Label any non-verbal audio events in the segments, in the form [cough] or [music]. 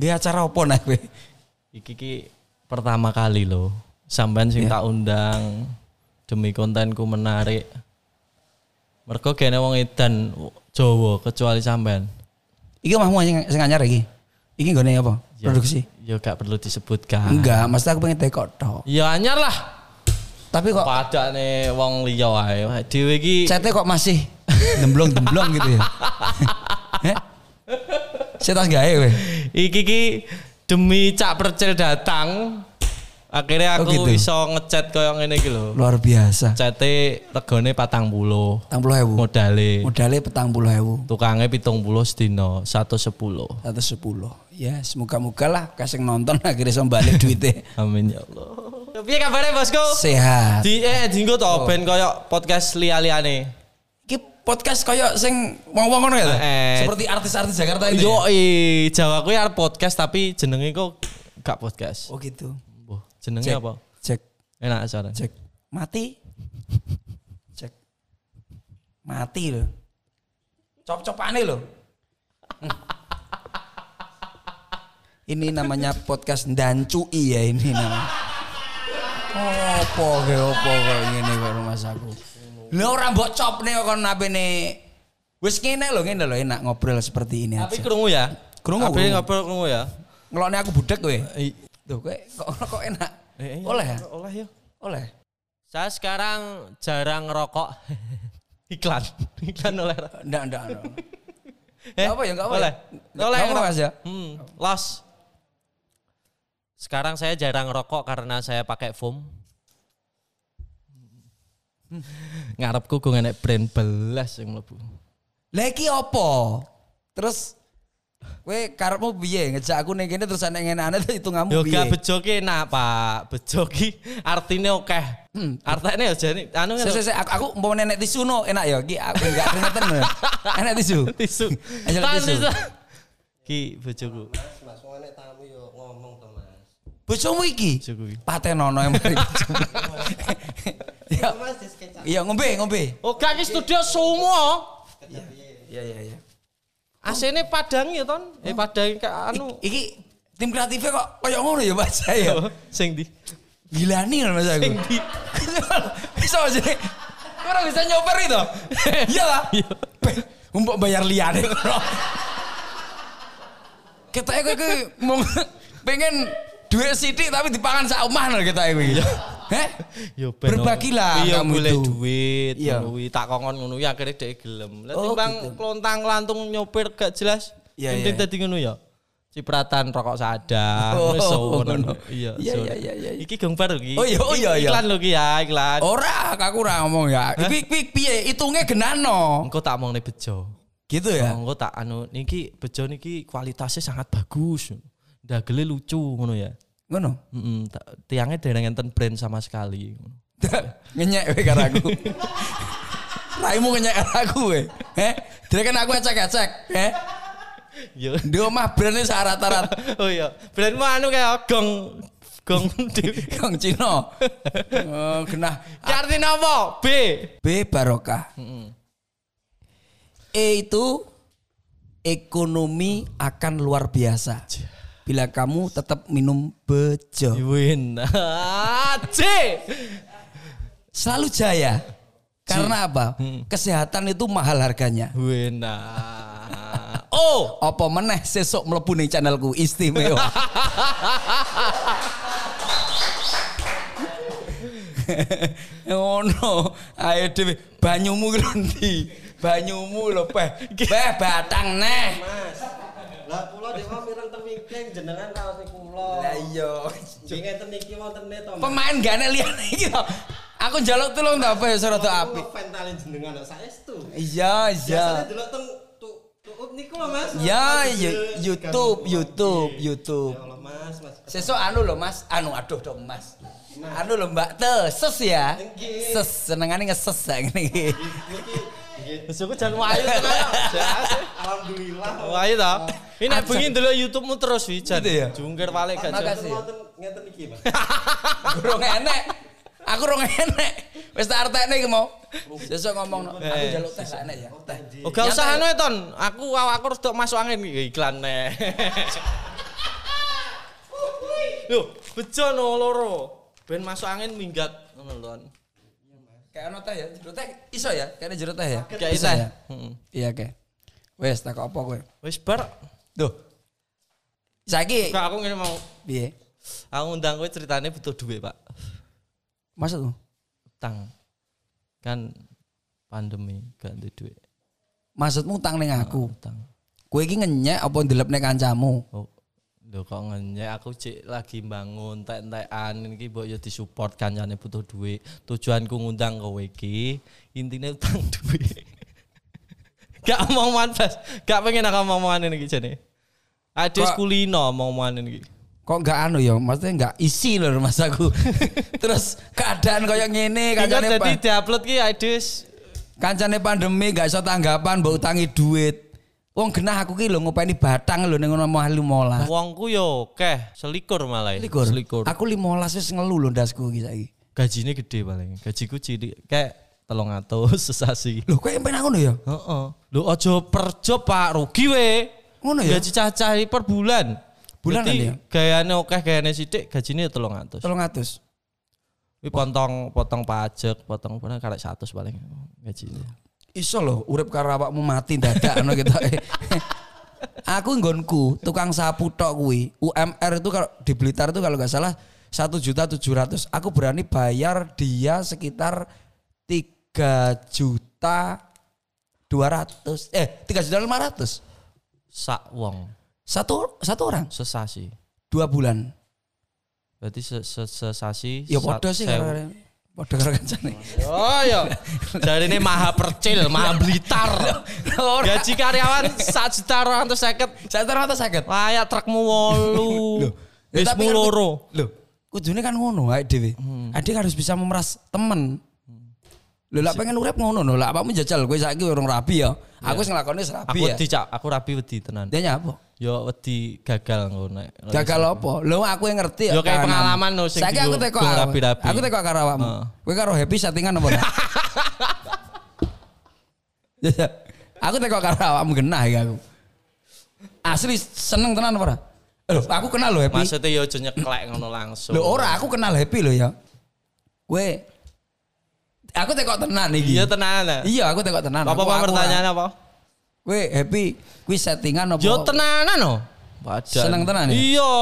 Nggih acara apa nek kowe? Iki ki pertama kali loh. Sampean sing tak undang demi kontenku menarik. Mergo kene wong edan Jawa kecuali sampean. Iki omahmu sing sing anyar iki. Iki nggone apa? Produksi. Ya gak perlu disebutkan. Enggak, mesti aku pengen tekok tok. Ya anyar lah. Tapi kok Padane wong liya wae. Dhewe iki chatnya kok masih [laughs] demblong-demblong gitu ya. [laughs] Saya tas gawe kowe. iki ki demi Cak Percil datang. Akhirnya Oh, aku gitu. iso ngechat koyo ngene iki lho. Luar biasa. Cate regane 40. 40.000. Modale. Pitung puluh sedino, satu sepuluh. Atau sepuluh. Ya, semoga-moga lah kasih nonton [laughs] akhirnya balik duitnya. [laughs] Amin ya Allah. Piye kabarnya bosku? Sehat. Di eh dinggo to ben koyo podcast liya-liyane. Podcast kayak sing wong-wong ngono ya? ta? Eh. Seperti artis-artis Jakarta itu. Yo ya? Jawa kuwi arep podcast tapi jenenge kok gak podcast. Oh gitu. Mbah, jenenge apa? Cek, Enak acara. cek. Mati. Cek. Mati loh. Cop-copane loh. Ini namanya podcast dancui ya ini namanya. Opo ke opo kok ngene kok rumah saku. Lha ora mbok copne kok napene. Wis ngene lho ngene lho enak ngobrol seperti ini Tapi aja. krungu ya. Krungu, krungu. ngobrol krungu ya. Ngelokne aku budek kowe. Tuh kowe kok kok enak. eh, iya. Oleh ya? Oleh ya. Oleh. Saya sekarang jarang ngerokok. [laughs] Iklan. Iklan oleh. Ndak ndak. ndak. Eh, apa ya, nggak apa Oleh. ya. Oleh. Apa, Mas, ya? Hmm, los. Sekarang saya jarang ngerokok karena saya pakai foam. Ngarepku gue ngenek brand belas yang mlebu. Lah iki opo? Terus kowe karepmu piye ngejak aku ning kene terus ana ngene-ane tuh hitunganmu Yo piye? gak bejo ki enak, Pak. Bejo ki artine akeh. Artine ya jane anu Sik, sik, sik, aku, aku mau nenek tisu no enak ya iki aku enggak keringetan no. [laughs] Enak tisu. tisu. Ayo, Kan tisu. Ki bojoku. Mas wong nek tamu yo ngomong to Mas. Bojomu iki Bojoku. iki. patenono yang [laughs] mari. [laughs] Ya, iya ngombe ngombe. Oh, gak ki studio semua. Iya iya iya. AC-ne padang ya, Ton. Eh padang kayak anu. I- Iki tim kreatifnya kok kayak ngono ya Mas saya. Sing di Gilani kan Mas aku. Sing di [laughs] Bisa Mas ini. Orang bisa nyoper itu. [laughs] Iya lah. Umpuk bayar liane. Kita itu mau pengen duit sidik tapi dipangan sak omah lho kita itu. Heh? Yo ben Berbagilah iya kamu boleh itu. duit Iya. tak kongkon ngono ya akhirnya dhek gelem lah Oh, timbang gitu. klontang lantung nyopir gak jelas Iya, penting iya. tadi ngono ya cipratan rokok sadar Oh, ngono. iya Iya, iya, iya, iya. iki gengbar iki Oh, iya, oh, iya, iya. iklan lho iki ya iklan Ora, aku ora ngomong ya. Iki iki piye? Hitungnya genano. engko tak omong bejo Gitu ya. engko tak anu niki bejo niki kualitasnya sangat bagus ndagele lucu ngono ya Ngono. Heeh, tiangnya dereng enten brand sama sekali [laughs] ngenyek we karo aku. Raimu ngenyek karo aku we. Heh? Kan aku ecek-ecek, heh? yo Di omah brandnya syarat-syarat [laughs] oh iya brandmu anu kayak gong gong [laughs] Kang Cino. Oh, genah. Ki artinya apa? B. B barokah. E itu ekonomi akan luar biasa. Bila kamu tetap minum bejo. Win. [laughs] C. Selalu jaya. Karena apa? Kesehatan itu mahal harganya. Win. [laughs] Oh. Apa meneh sesuk mlebu ning channelku istimewa. [laughs] Ngono. Ayo dhewe banyumu ndi? Banyumu lho peh. Peh batang neh. Mas. Lah kula dewa mireng wingking jenengan kaos kula. Lah iya. Nggih ngeten iki wontene to. Pemain gane liyane iki to. Aku njaluk tulung ta apa ya serada apik. Fentalin jenengan lho saestu. Iya, iya. Biasanya delok teng tu- tuut niku lho Mas. Ya, YouTube. YouTube, Nggih. YouTube. Ya Allah Mas, Mas. Sesuk anu lho Mas, anu aduh dong Mas. Anu lho Mbak te, ses ya. Ses senengane ngeses ya ngene iki. Niki. Besokku jangan wayu tenan. Alhamdulillah. Wayu ta. Ini nek bengi ndelok YouTube-mu terus wijan. Gitu ya? Jungkir balik gak jelas. Makasih. Wonten ngeten iki, Mas. Kurang [laughs] enek. Aku rong enek. Wis tak artekne iki mau. Sesuk ngomong. Aku Eh, njaluk teh enek ya. Oh gak usah anu ya, Ton. Aku aku harus masuk angin iklan nih. Lho, bejo no loro. Ben masuk angin minggat ngono lho. Kayak ono teh ya, jero teh iso ya, kayaknya jero teh ya. Kayak Bisa teh. ya. Heeh. Iya kayak. Wes tak apa kowe? Wis bar. Duh. Saiki Kak aku ngene mau. piye? Aku undang kowe ceritanya butuh duit, Pak. Maksud lu? Utang. Kan pandemi gak ada duit. Maksudmu utang ning aku. Utang. Kowe iki ngenyek apa ndelepne kancamu? Oh, lho kok ngenyek aku cik lagi bangun tek-tekan iki mbok yo disupport kancane butuh duit. Tujuanku ngundang kowe iki intine utang [laughs] duit. gak omong manfaat, gak pengen aku omongan ini jane. Kok- kulino omongan ini. Kok enggak anu ya? Maksudnya enggak isi loh rumah aku. [laughs] Terus keadaan kayak ngene Kan kancane jadi diupload ki Adis kancane pandemi gak iso tanggapan mbok utangi duit. Wong genah aku ki lho ngopeni batang lho ning mau 15. Wongku yo keh selikur malah. ya. Likur. Selikur. Aku 15 wis ngelu lho ndasku iki saiki. Gajinya gede paling. Gajiku cilik kayak telung atus [laughs] sesasi. Lho kowe empen ngono ya? Heeh. Lho aja per job Pak, rugi we. Ngono ya? Gaji cacah per bulan. Berarti ya? Gayane akeh gayane sithik gajine ya 300. 300. Kuwi potong potong pajak, potong pernah karek 100 paling gajine. Iso lho urip karo awakmu mati dadak ngono gitu. [laughs] Aku nggonku tukang sapu tok kuwi. UMR itu kalau di Blitar itu kalau nggak salah satu juta tujuh ratus. Aku berani bayar dia sekitar tiga juta dua ratus. Eh tiga juta lima ratus. Sak wong Satu satu orang sesasi. dua bulan. Berarti se se sesasi Ya podo sih. Podo karo kancane. Oh ya. Jadi ini maha percil, maha blitar. Gaji karyawan sak juta orang ratus seket. Saya taruh atas sakit. Layak trukmu wolu. Ya, Wis tapi mu kan- loro. Loh, kudune kan ngono ae dhewe. Adik harus bisa memeras temen. Lho lak pengen urip ngono lho, lak awakmu jajal kowe saiki urung rabi ya. Aku wis nglakoni wis rabi Aku ya. wedi cak, aku rabi wedi tenan. Dia apa? Yo wedi gagal ngono. Gagal apa? Lho aku yang ngerti Yo kayak pengalaman lho sing Saiki aku teko rabi-rabi. Aku teko karo awakmu. Kowe karo happy settingan apa? Ya, [laughs] ya. Aku teko karo awakmu genah iki aku. Asli seneng tenan apa ora? Lho, aku kenal lho happy. Maksudnya yo aja nyeklek ngono langsung. Lho ora aku kenal happy lho ya. Kowe Aku tekok tenan iki. Iya tenan. Iya, aku tekok tenan. Apa apa pertanyaan apa? Kowe happy, kuwi settingan apa? Yo tenanan no. Badan. Seneng tenan ya? Iya.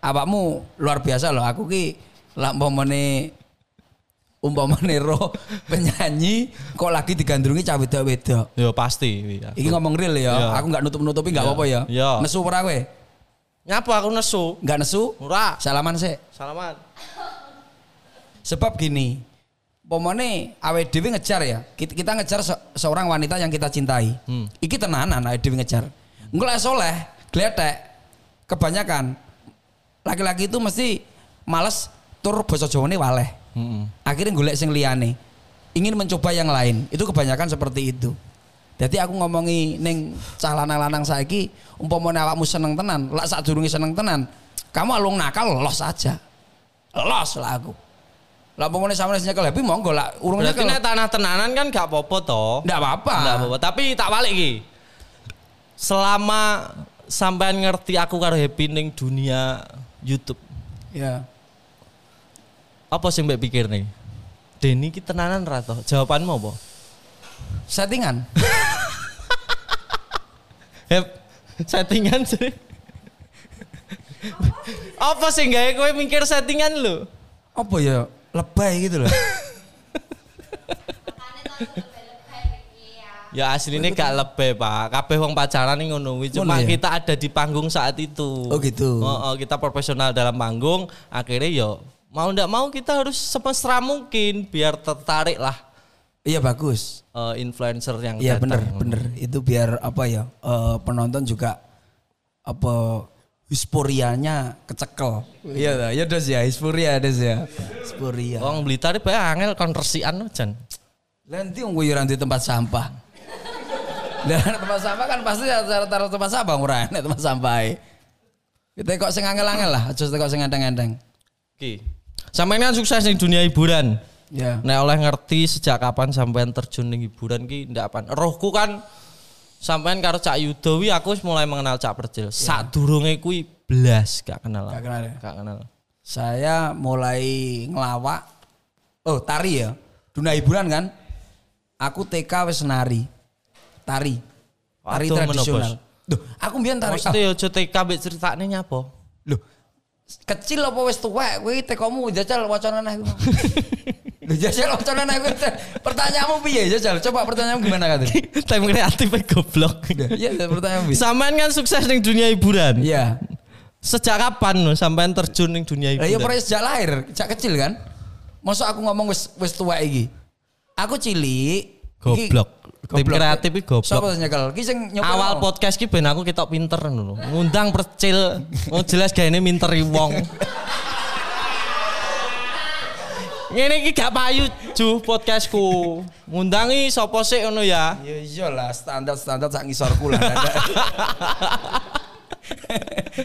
Awakmu luar biasa loh. Aku ki lak umpamane umpamane [laughs] ro penyanyi kok lagi digandrungi cah wedok-wedok. Yo pasti. iya. Iki ngomong real ya. Iya. Aku nggak nutup-nutupi nggak Iya. apa-apa ya. Iya. Nesu ora kowe? Nyapa aku nesu. Nggak nesu? Ora. Salaman sih. Salaman. Sebab gini, pomone awake dhewe ngejar ya. Kita, kita ngejar se- seorang wanita yang kita cintai. Hmm. Iki tenanan awake dhewe ngejar. Engko lek soleh, gletek. Kebanyakan laki-laki itu mesti males tur basa Jawane waleh. Heeh. Akhirnya golek sing liyane. Ingin mencoba yang lain. Itu kebanyakan seperti itu. Jadi aku ngomongi ning cah lanang-lanang saiki umpamane awakmu seneng tenan, lak sadurunge seneng tenan, kamu alung nakal los aja. Los lah aku. Lah umpamane sampeyan nyekel happy monggo lah urung Berarti nyekel. nek tanah tenanan kan gak apa-apa toh. Ndak apa-apa. Nggak apa-apa. Tapi tak balik iki. Selama sampean ngerti aku karo happy ning dunia YouTube, Ya. apa sih mbak pikir nih? Denny ki tenanan ra toh? Jawabanmu apa? Settingan. [laughs] Hep, settingan sih. apa sih gawe kowe mikir settingan lu? Apa ya? Lebay gitu loh. [laughs] Ya aslinya gak lebih pak. Kabeh wong pacaran nih ngono. Cuma ya? kita ada di panggung saat itu. Oh, gitu. Oh, oh, kita profesional dalam panggung. Akhirnya yo mau ndak mau kita harus semesra mungkin biar tertarik lah Iya bagus. eh, influencer yang Iya bener bener itu biar apa ya eh, penonton juga apa euphorianya kecekel. Iya ya dos ya, euforia dos ya. Euforia. Wong Blitar iki bae angel konversian jan. Nanti wong yo di tempat sampah. Dan tempat sampah kan pasti taruh taruh tempat sampah murah nek tempat sampah. Kita kok sing angel-angel lah, aja kok sing enteng-enteng. Oke. Sampeyan kan sukses di dunia hiburan. Ya. Nek oleh ngerti sejak kapan sampean terjun ning hiburan ki ndak apa. Rohku kan sampean karo Cak Yudo wi aku wis mulai mengenal Cak Percil. Sadurunge kuwi Blas gak kenal. Gak kenal ya? Gak kenal. Saya mulai ngelawak. Oh, tari ya. Dunia hiburan kan. Aku TK wis nari. Tari. Tari men, tradisional. Duh, aku mbiyen tari. Maksudnya ya aja TK mbek ceritane nyapa? Loh, kecil apa wis tuwek kowe tekomu jajal wacanan aku. [laughs] Jajal wacanan aku. Pertanyaanmu piye jajal? Coba pertanyaanmu gimana kan? Time [laughs] kreatif goblok. Iya, pertanyaan piye? Sampean kan sukses ning dunia hiburan. Iya. Sejak kapan lo sampean terjun ning dunia iya hiburan? pernah sejak lahir, sejak kecil kan. Masa aku ngomong wis wis tuwek iki. Aku cilik. Goblok. Tim kreatif iki goblok. Sing nyekel? Ki sing Awal podcast ki ben aku ketok pinter ngono. Ngundang percil, mau jelas gaene minteri wong. [laughs] Ngene iki gak payu ju podcastku. Ngundangi sapa sik ngono ya. Ya iyalah standar-standar sak ngisorku lah. [laughs]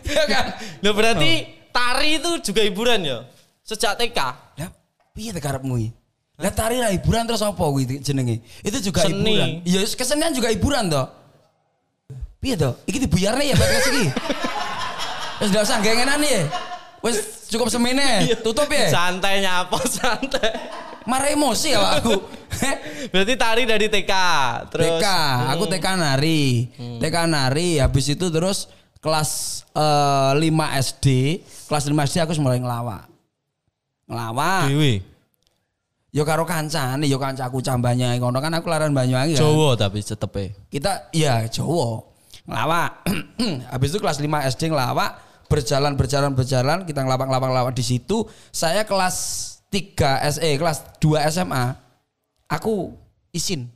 Ya kan? Lho berarti tari itu juga hiburan ya? Sejak TK. Lah piye teh karepmu iki? Lah tari lah hiburan terus apa kuwi jenenge? Itu juga Seni. hiburan. Iya kesenian juga hiburan toh. Piye toh? Iki dibuyarne ya podcast iki. [laughs] Wis ndak usah gengenan ya. Wis cukup semene. Tutup ya. Santai nyapa [laughs] santai. Marah emosi ya aku. [laughs] Berarti tari dari TK. Terus TK, aku TK nari. TK nari habis itu terus kelas eh, 5 SD, kelas 5 SD aku mulai ngelawak. Ngelawak. Dewi. Yo karo kancane, yo kancaku cambanya ngono kan aku laran Banyuwangi kan. Jawa tapi tetepe. Kita iya Jawa. Ngelawak. [clears throat] habis itu kelas 5 SD ngelawak, berjalan berjalan berjalan, kita ngelawak ngelawak ngelawak di situ. Saya kelas 3 SE, kelas 2 SMA. Aku isin.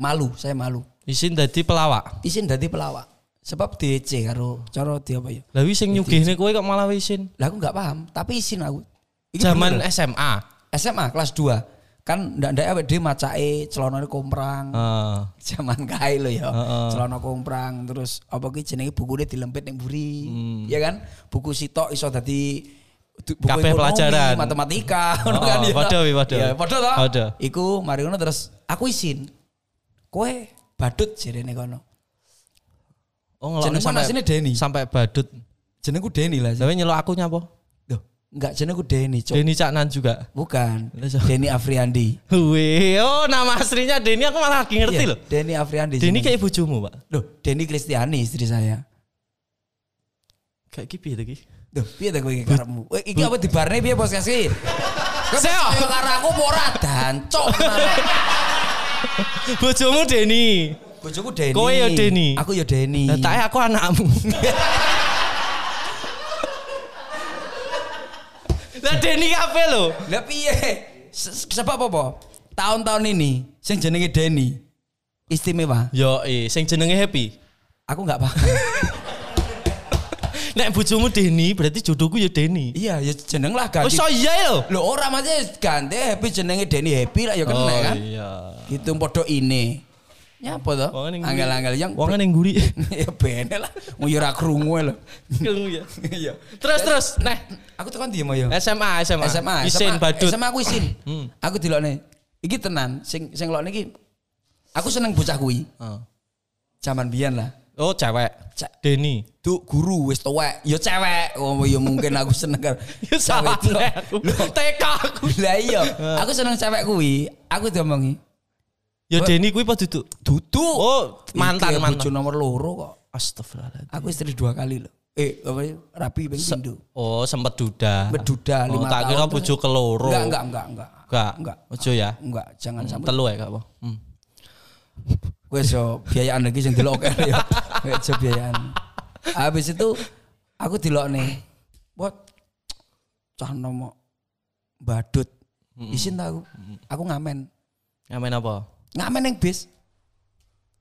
Malu, saya malu. Isin dadi pelawak. Isin dadi pelawak. Sebab DC karo cara di apa ya? Lah wis sing nyugihne kowe kok malah isin. Lah aku nggak paham, tapi isin aku. Iki Zaman bener. SMA. SMA kelas 2. Kan ndak ndak awake dhewe macake celanane komprang. Heeh. [laughs] Zaman kae lho ya. Celana komprang terus apa ki jenenge bukune dilempit ning buri. Hmm. Ya kan? Buku sitok iso dadi buku Kabeh pelajaran. matematika ngono Oh, kan ya. padha padha. Ya, padha to? Padha. Iku mari ngono terus aku isin. Kowe badut jirene kono. Oh ngelokne sampai asline Deni. sampai badut. Jenengku Deni lah. Tapi nyelok aku nyapa? Enggak jenengku Deni, Cok. Deni Caknan juga. Bukan. Deni Afriandi. Wih, oh nama aslinya Deni aku malah lagi ngerti Iya, loh. Deni Afriandi. Jenenge. kayak bojomu, Pak. Loh, Deni Kristiani istri saya. Kayak gitu lagi. Duh, piye ta kowe iki karepmu? Kowe iki apa dibarne piye bos kasih? Seo. karo aku ora dancok. [laughs] Bojomu Deni. Bojoku Deni. Kowe ya Deni? Aku ya Deni. Lah tak aku anakmu. [laughs] Lah Deni kafe lho. Lah piye? Se- Sebab apa? Tahun-tahun ini sing jenenge Deni istimewa. Yo, eh, sing jenenge Happy. Aku nggak paham. [laughs] Nek bojomu Deni, berarti jodohku ya Deni. iya, ya jeneng lah Oh, ganti. so iya lho. Lho ora maksudnya ganti happy jenenge Deni Happy lah ya kena Oh, kan. iya. Gitu podo ini. Nyapa to? Wong ning guri. Angel-angel yang Wong ning guri. [laughs] ya bene lah. Mau yo ora krungu lho. ya. [laughs] Iya. Terus terus, nah Aku tekan dia mau yo. SMA SMA. SMA, Isin badut. SMA aku isin. Hmm. Aku dilokne. Iki tenan, sing sing lokne iki aku seneng bocah kuwi. Oh. Zaman biyen lah. Oh, cewek. Cek. Deni. Tuh guru wis tuwek, ya cewek. Oh ya mungkin aku seneng karo [laughs] Ya salah aku. TK aku. Lah iya, aku seneng cewek kuwi. Aku diomongi, Ya Deni kuwi apa duduk? "Dudu." Oh, mantan Iki mantan. bojo nomor loro kok. Astagfirullahaladzim. Aku istri dua kali loh. Eh, apa ya? Rapi ping pindho. Oh, sempet duda. Beduda oh, lima tak tahun. kira terus- bojo keloro. Enggak, enggak, enggak, enggak. Enggak. Enggak. Ojo ya. Enggak, jangan sampai Telu ya [laughs] gak apa. Hmm. Wes yo biayaan lagi sing delok ya. Wes yo biayaan. Habis itu aku delok nih. Buat cah nomo badut. Isin ta aku. Aku ngamen. Ngamen apa? Ngamen ning bis.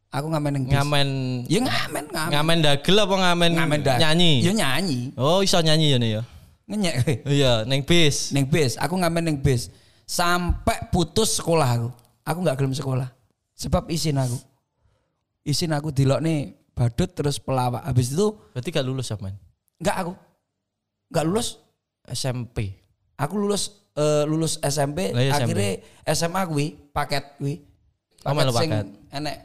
Aku ngamen ning bis. Ngamen Ya ngamen, ngamen. ngamen dagel apa ngamen, Ngamen dah. nyanyi? Ya nyanyi. Oh, iso nyanyi ya nih ya. Ngenyek. [laughs] Iya, neng bis. Ning bis, aku ngamen ning bis. Sampai putus sekolah aku. Aku nggak gelem sekolah. Sebab isin aku. Isin aku delok nih badut terus pelawak. Habis itu Berarti gak lulus Man? Enggak aku. Enggak lulus. SMP. Aku lulus eh, lulus SMP, Lah iya, SMP. akhirnya SMA kuwi paket kuwi. Paket, paket enek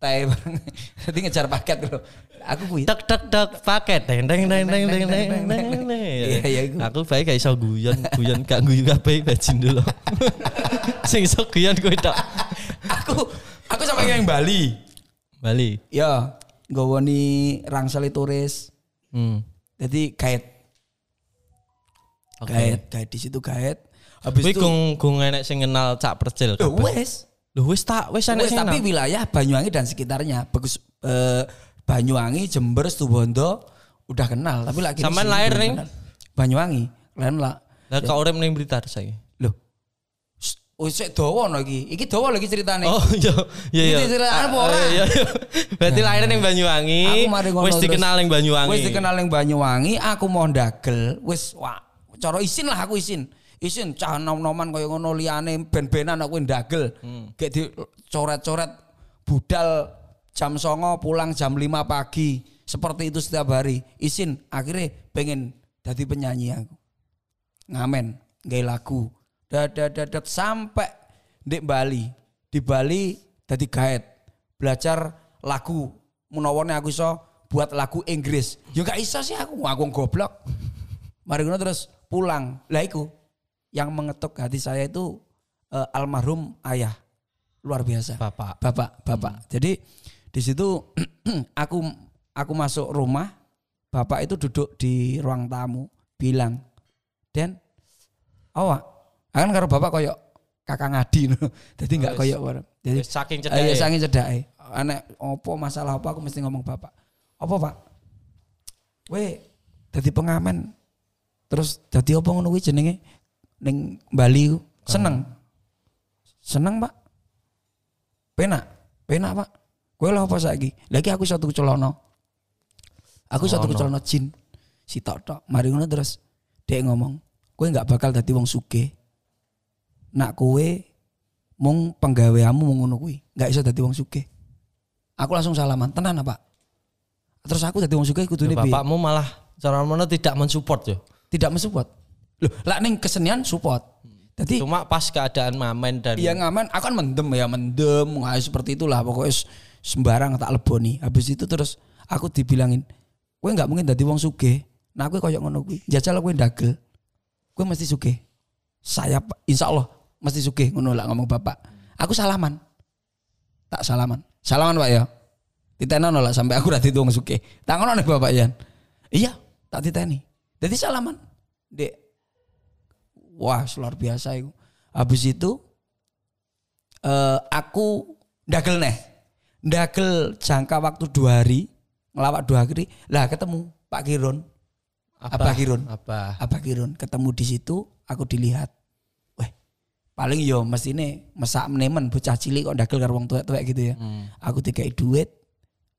tai bareng. [laughs] Jadi ngejar paket dulu. Aku kuwi. Tek tek tek paket teng teng teng teng teng teng teng. [laughs] Iya, iya iku. Aku bae gak iso guyon, guyon gak guyu kabeh bajin dulu. [laughs] Sing iso guyon gue tok. Aku aku sampe yang Bali. Bali. Ya, gowoni rangsel e turis. Hmm. Jadi kait. Kait, kait di situ kait. Habis itu gong gong enek sing kenal cak percil. Wes. Lho wis tak wis sing tapi wilayah Banyuwangi dan sekitarnya bagus eh, Banyuwangi, Jember, Situbondo udah kenal, tapi lagi Sampean lahir ning? Banyuwangi. Kalian lah. Lah kok urip ning Blitar saiki. Loh. Wis sik dawa no iki. Iki dawa lagi ceritane. Oh [laughs] iya iya iya. Iki cerita apa Ah, ora? Iya iya. Berarti lahir ning Banyuwangi. Wis dikenal ning Banyuwangi. Wis dikenal ning Banyuwangi, aku mau ndagel, wis wah, cara isin lah aku isin. Isin cah nom-noman kaya ngono liyane ben-benan aku ndagel. Kayak dicoret-coret budal jam songo pulang jam 5 pagi. Seperti itu setiap hari. Isin akhirnya pengen jadi penyanyi aku. Ngamen, gay lagu. Dadat sampai di Bali. Di Bali jadi guide. Belajar lagu. Menawane aku iso buat lagu Inggris. Ya gak iso sih aku, aku goblok. Mari ngono terus pulang. Lah iku yang mengetuk hati saya itu eh, almarhum ayah. Luar biasa. Bapak. Bapak, bapak. Jadi di situ [clears throat] aku aku masuk rumah, bapak itu duduk di ruang tamu, bilang, "Den, awak kan karo bapak koyok kakak ngadi [laughs] no. Jadi enggak Wes. koyok bareng. Jadi saking eh, cedake. ya saking cedake. Anek opo masalah apa aku mesti ngomong bapak. Apa, Pak? We dadi pengamen. Terus dadi apa ngono kuwi jenenge ning Bali. Seneng. Seneng, Pak. Penak. Penak, Pak. Kowe lha apa saiki? Lagi aku satu celana. Aku satu celana jin. Si tok tok. Mari ngono terus dia ngomong, kowe nggak bakal dadi wong sugih. Nak kowe mung penggaweamu mung ngono kuwi, nggak iso dadi wong sugih. Aku langsung salaman, tenan apa? Terus aku dadi wong sugih kudune piye? Bapakmu malah cara mana tidak mensupport yo. Tidak mensupport. Loh, lah ning kesenian support. Jadi Cuma pas keadaan mamen dan Iya ngamen, aku kan mendem ya mendem, nggak seperti itulah pokoknya sembarang tak leboni. Habis itu terus aku dibilangin, kowe nggak mungkin dadi wong sugih. Nah aku koyo ngono kuwi, jajal kowe ndagel. Kowe mesti sugih. Saya insya Allah mesti sugih ngono lah ngomong bapak. Aku salaman. Tak salaman. Salaman Pak ya. Titeno lah sampai aku rati sugih. Tak ngono nih Bapak Yan. Iya, tak titeni. Jadi salaman. Dek, Wah, luar biasa itu. Habis itu eh aku ndagel neh. Ndagel jangka waktu dua hari, ngelawak dua hari, lah ketemu Pak Kirun, Abah Kirun. Apa? Abah Kirun ketemu di situ, aku dilihat. Weh, paling yo mesti ini mesak menemen bocah cilik kok ndagel karo wong tuwek-tuwek gitu ya. Hmm. Aku dikai duit.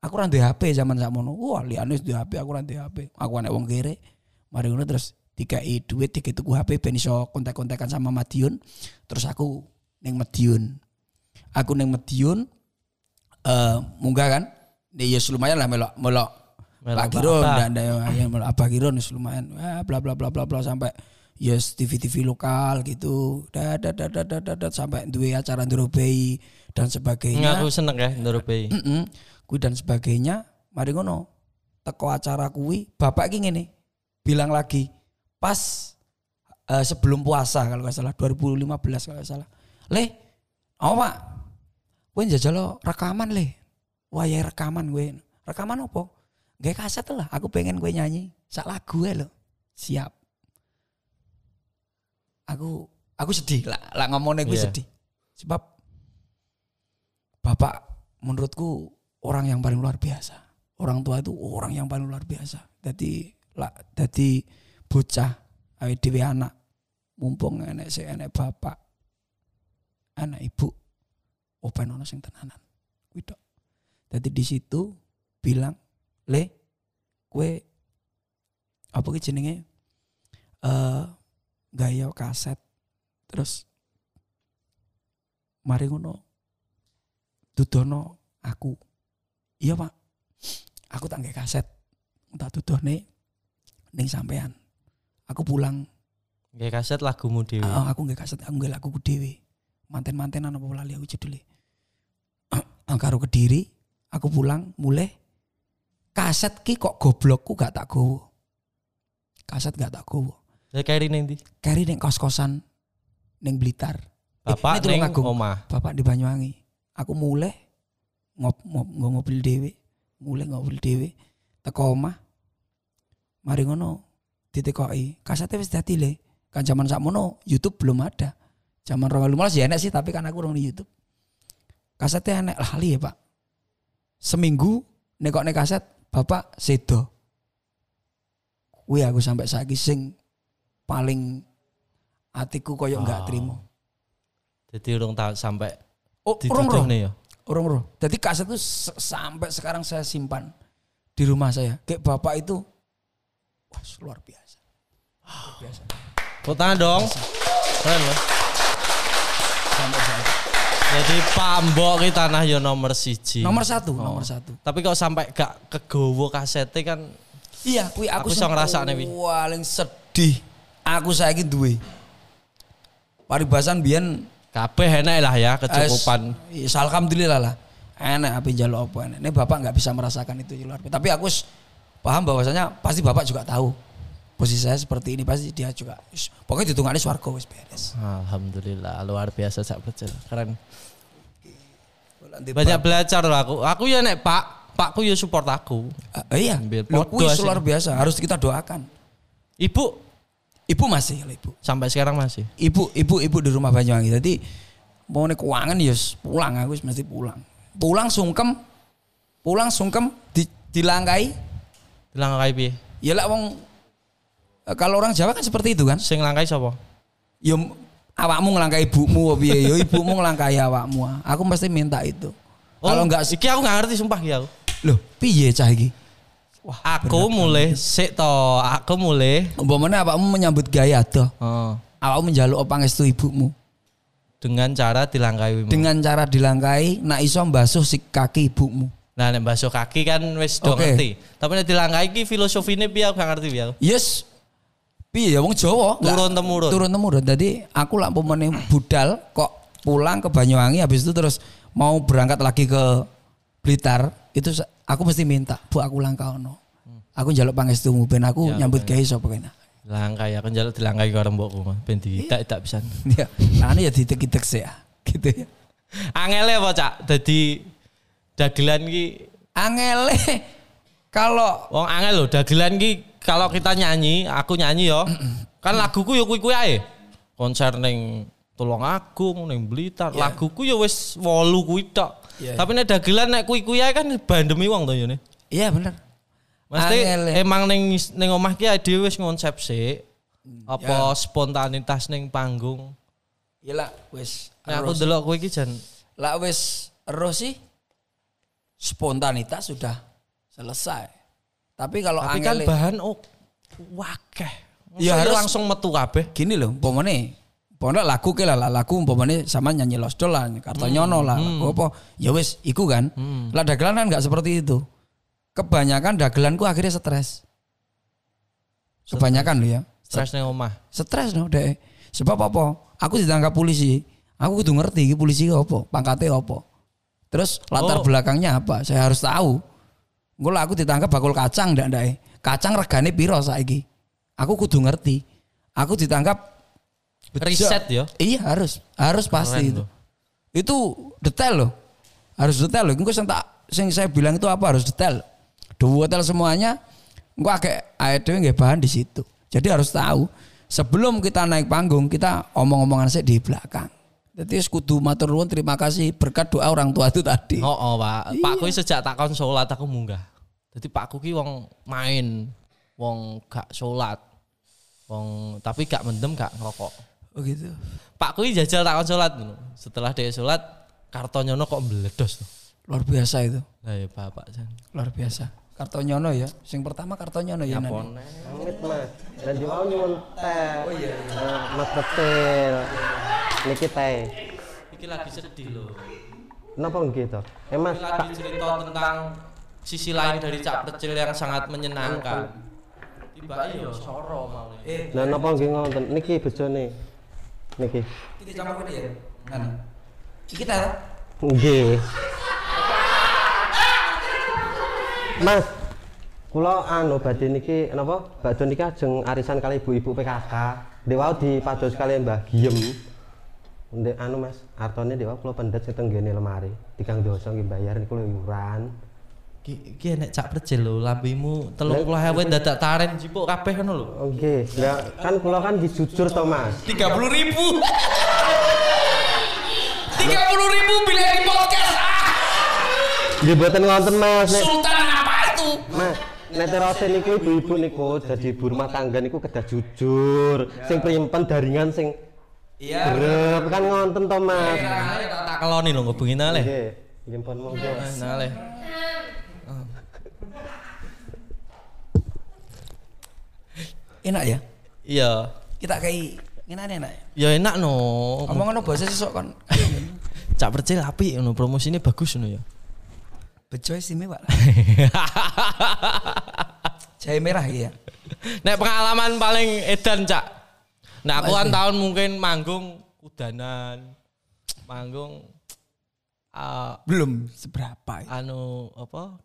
Aku ra duwe HP zaman sakmono. Wah, liyane duwe HP, aku ra duwe HP. Aku anak wong kere. Mari ngono terus dikai duit dikai tuku HP ben iso kontak-kontakan sama Madiun. Terus aku ning Madiun. Aku ning Madiun eh munggah kan. Ya yes, lumayan lah melok melok Pak Pak Kirun Abah. dan dan ya melok Abah Kirun wis lumayan. Wah, bla bla bla bla bla sampai yes TV-TV lokal gitu. Dadat dadat dadat dadat sampai duwe acara Ndorobei dan sebagainya. Aku seneng ya Ndorobei. Mm kuwi dan sebagainya. Mari ngono. Teko acara kuwi, bapak iki ngene. Bilang lagi pas eh, sebelum puasa kalau nggak salah 2015 kalau nggak salah. Le, apa Pak? Kowe njajal lo rekaman le. Wah ya rekaman gue. Rekaman apa? Gak kaset lah. Aku pengen gue nyanyi sak lagu lo. Siap. Aku aku sedih lah, lah ngomongnya gue Iya. sedih. Sebab bapak menurutku orang yang paling luar biasa. Orang tua itu orang yang paling luar biasa. Jadi lah jadi bocah awake dhewe anak mumpung enek si enek bapak anak ibu open ono sing tenanan kuwi. Dadi di situ bilang, "Le, kue apa ki jenenge? Eh gaya kaset terus mari ngono dudono aku. Iya pak. Aku tak nggak kaset tak dudone ning sampean aku pulang Nggih kaset lagumu dhewe. Ah, aku nggak kaset aku nggak lagu dewe manten mantenan apa lali aku judulnya [clears throat] karo Kediri, aku pulang mulai kaset ki kok goblokku gak tak gowo. Kaset gak tak gowo. Lah kari ning ndi? Kari ning kos-kosan ning Blitar. Eh, Bapak ning Agung. omah. Bapak di Banyuwangi. Aku mulai ngop, ngop, ngop mobil dewe, mulai ngobil dewe, teko omah. Mari ngono ditekoki. Kasete wis dadi le. Kan zaman sakmono YouTube belum ada. Zaman 2015 ya enak sih tapi kan aku urung di YouTube. Kasetnya enak lali ya, Pak. Seminggu nekok nek kaset Bapak sedo. Kuwi aku sampai saiki sing paling hatiku koyo enggak Oh. terima. Jadi urung tahu sampai Oh, urung roh. nih ya. Orang roh. Jadi kaset itu sampai sekarang saya simpan di rumah saya. Kayak bapak itu, wah luar biasa. Luar biasa. Tepuk tangan dong. Keren loh. Jadi Pak Mbok ki tanah yo nomor siji. Nomor satu, Oh. nomor satu. Tapi kok sampai gak kegowo kasete kan Iya, kui aku, Aku iso sing ngrasakne, Wi. paling sedih. Aku saya duwe. Paribasan biyen kabeh enak lah ya kecukupan. Es- ya, alhamdulillah lah. Enak apa jaluk apa enak. Ini bapak nggak bisa merasakan itu luar. Tapi aku paham bahwasanya pasti bapak juga tahu posisi saya seperti ini pasti dia juga. Is, Pokoknya ditunggangi swarga wis beres. Alhamdulillah luar biasa sak pecel. Keren. Banyak belajar loh aku. Aku ya nek Pak, Pakku ya support aku. Ah, iya, sih. luar biasa harus kita doakan. Ibu Ibu masih, lah ibu. sampai sekarang masih. Ibu, ibu, ibu di rumah Banyuwangi. Jadi mau nih keuangan ya pulang aku mesti pulang. Pulang sungkem, pulang sungkem di, dilangkai. Bilang kayak piye? Ya lah wong eh, kalau orang Jawa kan seperti itu kan. Sing langkai sapa? Ya awakmu ngelangkai ibumu piye ya ibumu ngelangkai awakmu. Aku mesti minta itu. kalau enggak iki aku nggak ngerti sumpah ya aku. loh piye cah iki? Wah, aku mulai sik to, aku mulai Umpamane awakmu menyambut gaya tuh. oh, Awakmu njaluk pangestu ibumu. dengan cara dilangkai. Dengan cara dilangkai nak iso mbasuh si kaki ibumu. Nah, nek basuh kaki kan wis do Oke. ngerti. Tapi nek dilangkai iki filosofine piye aku gak ngerti piye aku. Yes. Piye ya wong Jawa Turun temurun. Turun temurun. Jadi aku lah umpamane budal kok pulang ke Banyuwangi habis itu terus mau berangkat lagi ke Blitar itu aku mesti minta, "Bu aku langkaono." Aku njaluk pangestumu ben aku Ya, nyambut gawe sapa kena. Langkai aku njaluk dilangkai karo mbokku mah ben diidak tak bisa. Ya, nah ya ditek-itek sih ya. Gitu ya. Angele apa cak? Dadi dagelan ki Angele kalau wong angel lho dagelan ki kalau kita nyanyi, aku nyanyi yo. kan laguku yo kuwi-kuwi ae. Konser ning Tulung Agung ning Blitar, laguku yo wis 8 kuwi tok. Iya, Tapi nek dagelan nek kuwi-kuwi ae kan bandemi wong to yo ne. iya bener. Mesti Angel. emang ning ning omah ki dhewe wis ngonsep sik. Hmm, Apa spontanitas ning panggung. Ya lah wis Nek aku delok kowe iki jan lah wis ero sih spontanitas sudah selesai. Tapi kalau tapi kan angele bahan oh wakeh. Ya, harus- langsung metu kabeh. gini loh, umpamane Pokoknya lagu ke lah, lagu umpamane sama nyanyi Los Dolan, Kartonyono lah, lagu apa, ya wis, iku kan. Lah dagelan kan nggak seperti itu. Kebanyakan dagelanku akhirnya stres. Kebanyakan loh ya, Stres ning omah. stres no deh. Sebab apa? Aku ditangkap polisi. Aku kudu ngerti iki polisi apa, pangkatnya apa. Terus latar Oh. belakangnya apa? Saya harus tahu. Gue aku ditangkap bakul kacang ndak ndak Kacang regane piro saiki? Aku kudu ngerti. Aku ditangkap Riset ya. Iya harus, harus pasti Keren itu. loh. Itu detail loh. Harus detail loh. Sing tak sing saya bilang itu apa harus detail. Dua detail semuanya. Engko agak ayat nggih bahan di situ. Jadi harus tahu sebelum kita naik panggung kita omong-omongan saya di belakang. Jadi kudu matur nuwun terima kasih berkat doa orang tua itu tadi. Oh, oh Pak. Pak kuwi sejak tak kon salat aku munggah. Jadi Pak ki wong main, wong gak salat. Wong tapi gak mendem gak ngerokok. Oh gitu. Pak kuwi jajal tak kon salat ngono. Setelah dia salat kartonyono kok meledos tuh. Luar biasa itu. Lah ya Bapak jan. Luar biasa. Kartonyono ya. Sing pertama Kartonyono ya. Nani. Amit mah. Dan di mau nyuwun teh. Oh iya. Mas betul. Niki teh. Iki lagi sedih loh. Kenapa gitu? Eh mas, Ini lagi cerita tentang sisi lain dari Cak Precil yang sangat menyenangkan. Tiba iyo soro mau. Eh, nah napa nggih ngoten? Niki bojone. Niki. Kita campur ya. Nani. Kita Nggih. Mas, kula anu badhe niki napa? Badhe niki ajeng arisan kali ibu-ibu PKK. Dewa dipados kali Mbah Giem. Ndek anu Mas, artone dewa kula pendet sing tenggene lemari. Tigang dosa nggih bayar niku lho iuran. Ki ki nek cak percil lho, lambimu 30.000 dadak taren jipuk kabeh ngono lho. Oh nggih, lah kan kula kan dijujur to Mas. Tiga puluh ribu. Tiga puluh ribu bila di podcast. Nggih mboten ngonten Mas. Sultan apa itu? Mas, nek terose niku ibu-ibu niku dadi ibu rumah tangga niku kedah jujur, sing primpen daringan sing Iya. grep kan ngonten to Mas. Tak tak keloni lho ngebengi nale. Nggih, nggih monggo. Eh, Nale. Enak ya? Iya. Kita kayak enak enak. ya? Ya enak no. Ngomong ngono bahasa sesok kan. [laughs] Cak percil apik ngono, promosine bagus ngono ya. Bejo istimewa. [laughs] Jahe merah ya. Nek pengalaman paling edan cak. Nah aku kan tahun mungkin manggung udanan, manggung ah, Belum seberapa. ya. anu apa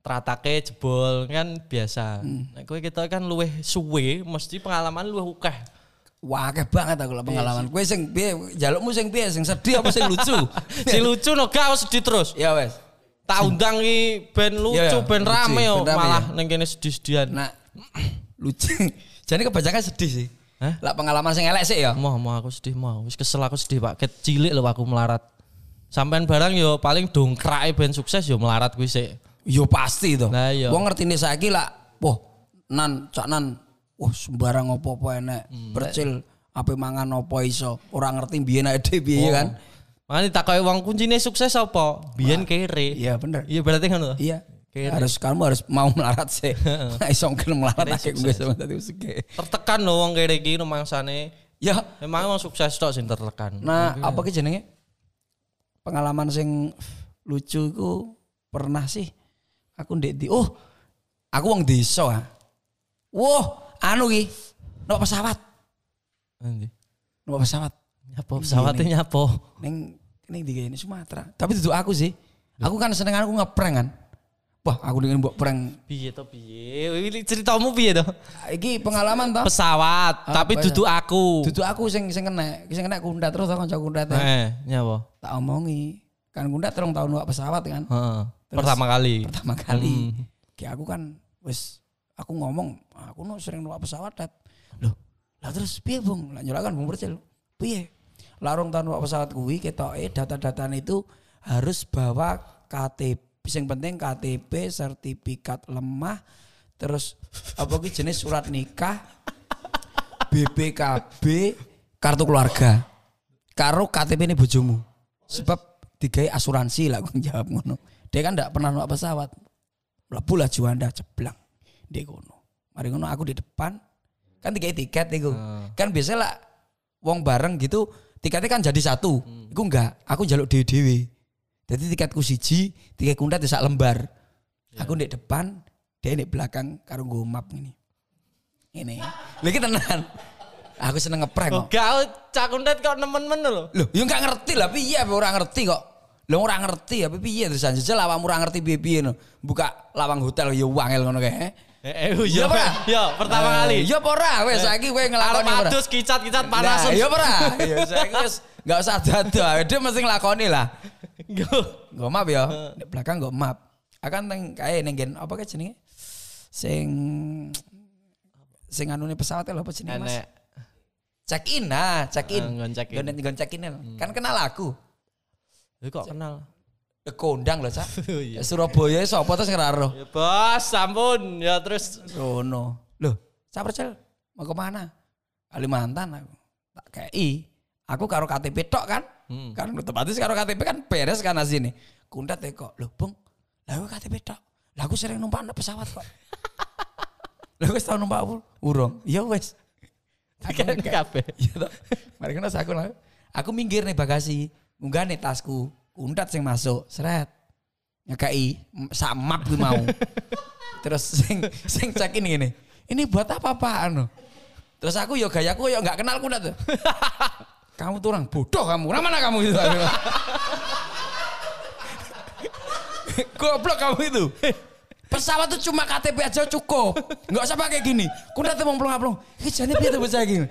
teratake jebol kan biasa. Nek kowe kita kan luweh suwe, mesti pengalaman luweh akeh. Wah, akeh banget aku lah pengalaman. Kowe sing piye? Jalukmu sing piye? Sing sedih apa sing lucu? [laughs] Si lucu no gak sedih terus. ya wes. Tak undang ki ben lucu, Iya, ben lucu, rame yo, ben malah ya. ning kene sedih-sedihan. Nah, [clears throat] lucu. [laughs] Jadi kebanyakan sedih sih. Hah? Lah pengalaman sing elek sih ya. Mau mau aku sedih mau. Wis kesel aku sedih Pak. Ket cilik lho aku melarat. Sampean barang yo paling dongkrake ben sukses yo melarat kuwi sik. Yo pasti to. Nah, iya. Wong ngerti nih saiki lah. Wah, nan cak nan. Wah, sembarang opo-opo enek. Hmm, Percil apa mangan opo iso. Orang ngerti biyen ae piye kan. Makanya ditakoki wong kuncine sukses apa? Biyen kere. Iya bener. Iya berarti kan lho. Iya. Kere. Harus kamu harus mau melarat sih. [laughs] Nah, iso mungkin melarat akeh gue sama tadi suke. Tertekan lho wong kere iki rumangsane. Ya, Emang wong sukses tok sing tertekan. nah apa ki jenenge? Pengalaman sing lucu iku pernah sih aku ndek di oh aku wong desa ah. Wah, anu ki. Numpak pesawat, Endi? numpak pesawat. Nyapo pesawate nyapo? Neng neng di ini Sumatera. Tapi itu aku sih. Aku kan seneng aku ngeprank kan. Wah, aku dengan buat prank. Piye to piye? Ini ceritamu piye to? Iki pengalaman toh. Pesawat, Ah, tapi ya? duduk aku. Duduk aku sing sing kena, sing kena kundat terus aku kanca kundat. Eh, nyapo? Tak omongi. Kan kundat terus tahun numpak pesawat kan. Heeh. Pertama kali. Pertama kali. Hmm. Kayak aku kan wis aku ngomong, aku no sering numpak pesawat dat. Loh, lah terus piye Bung? Lah nyolakan Bung Percil. Piye? Larung tahun numpak pesawat kuwi ketoke data-data itu harus bawa KTP sing penting KTP, sertifikat lemah, terus apa ki jenis surat nikah, BPKB, kartu keluarga. Karo KTP ini bojomu. Sebab digawe asuransi lah aku jawab ngono. Dia kan ndak pernah numpak pesawat. Mlebu lah Juanda ceblak. Dia kono. Mari ngono aku di depan. Kan tiga tiket iku. Kan biasa lah wong bareng gitu tiketnya kan jadi satu. Iku enggak, aku jaluk dewe-dewe. Jadi tiketku siji, tiket kundat di lembar. Aku di depan, dia di belakang karo nggo map ini. Ini. Lagi tenan. Aku seneng ngeprank kok. Gak cakundet kok nemen-men lho. Loh, ya nggak ngerti lah, piye apa ora ngerti kok. Lo ora ngerti ya, piye terus jajal awakmu ora ngerti piye-piye no. Buka lawang hotel ya wangel ngono kae. Eh, eh, Pak. Iya, [laughs] pertama kali. Ya apa ora, wes saiki kowe Arep ngelakoni ora. adus kicat-kicat Nah, panas. ya apa ora? Ya saiki wis enggak usah dada, dia mesti nglakoni lah. Nggo map ya, di belakang nggo map. Akan teng kae ning apa kae jenenge? Sing sing anune pesawat lho apa jenenge Mas? Check in nah, check in. Nggon check in. Check in. Kan kenal aku. Lu kok kenal? Kondang loh, Cak. [laughs] Oh, iya. Surabaya sapa terus ora roh. Ya bos, ampun. Ya terus Rono. Loh, saya percel mau ke mana? Kalimantan aku. Tak kei. Aku karo KTP tok kan? Hmm. Kan otomatis karo KTP kan beres kan sini. Kundat teko. Loh, Bung. Lah aku KTP tok. Lah aku sering numpak pesawat kok. [laughs] Lah aku tau numpak? Urung. Ya wes. kan kabeh. Iya [laughs] toh. Mari kena aku lah. Aku minggir nih bagasi. Munggah nih tasku. Kundat sing masuk. Seret. Ngekai sak map gue mau. [laughs] Terus sing sing cek ini gini. Ini buat apa apaan Terus aku yo gayaku yo nggak kenal kundat tuh. Kamu tuh orang bodoh kamu. Orang mana kamu itu? [laughs] Goblok kamu itu. Pesawat tuh cuma KTP aja cukup. Enggak usah pakai gini. Ku nanti mau pelong-pelong. Iki jane piye tuh bocah gini?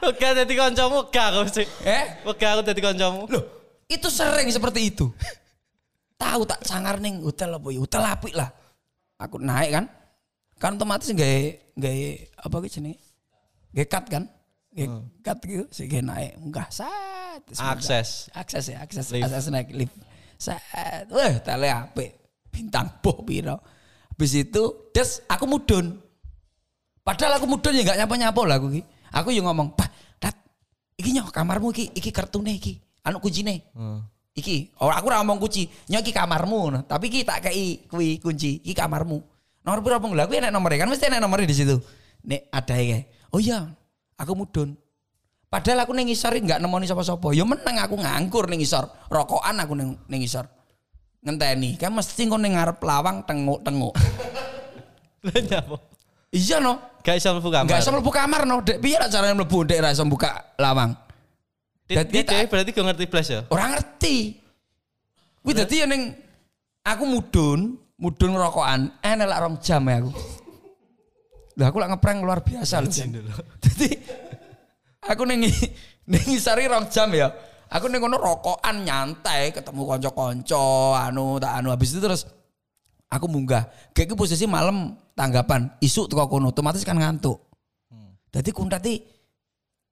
Oke, dadi kancamu gak aku sih. Eh? Oke, aku dadi kancamu. Loh, itu sering seperti itu. Tahu tak sangar ning hotel apa ya? Hotel apik lah. Aku naik kan. Kan otomatis nggak nggak apa gitu jenenge? Nggak cut kan? Nggak cut gitu, sih nggak naik. Enggak. Terus Akses. akses ya akses Lift. akses naik lift set wah tele apik bintang boh piro habis itu des aku mudun padahal aku mudun ya nggak nyapa nyapa lah aku ki aku yang ngomong pak dat iki nyok kamarmu iki iki kartune iki anu kuncine Hmm. iki oh aku ora ngomong kunci nyok iki kamarmu nah. tapi iki tak kei kuwi kunci iki kamarmu nomor pun lah kuwi enek nomornya kan mesti enek nomornya di situ nek ada ya oh iya aku mudun Padahal aku ning ngisor nggak nemoni sapa-sapa. Ya meneng aku nganggur ning ngisor. Rokokan aku ning ning ngisor. Ngenteni. Kan mesti engko ning ngarep lawang tenguk-tenguk. [laughs] Lah iya no. Gak iso mlebu kamar. Enggak iso mlebu kamar no. Dek piye carane mlebu dek ra iso buka lawang. Dadi berarti gak ngerti blas ya. Ora ngerti. Kuwi dadi ya ning aku mudun, mudun ngerokokan, enek lak rong jam ya aku. Lah aku lak ngeprank luar biasa lho. [laughs] Jadi aku ning [laughs] ning ngisari rong jam ya. Aku ning kono rokokan nyantai ketemu kanca-kanca anu tak anu habis itu terus aku munggah. Kayak posisi malam tanggapan isu teko kono otomatis kan ngantuk. Dadi kuntati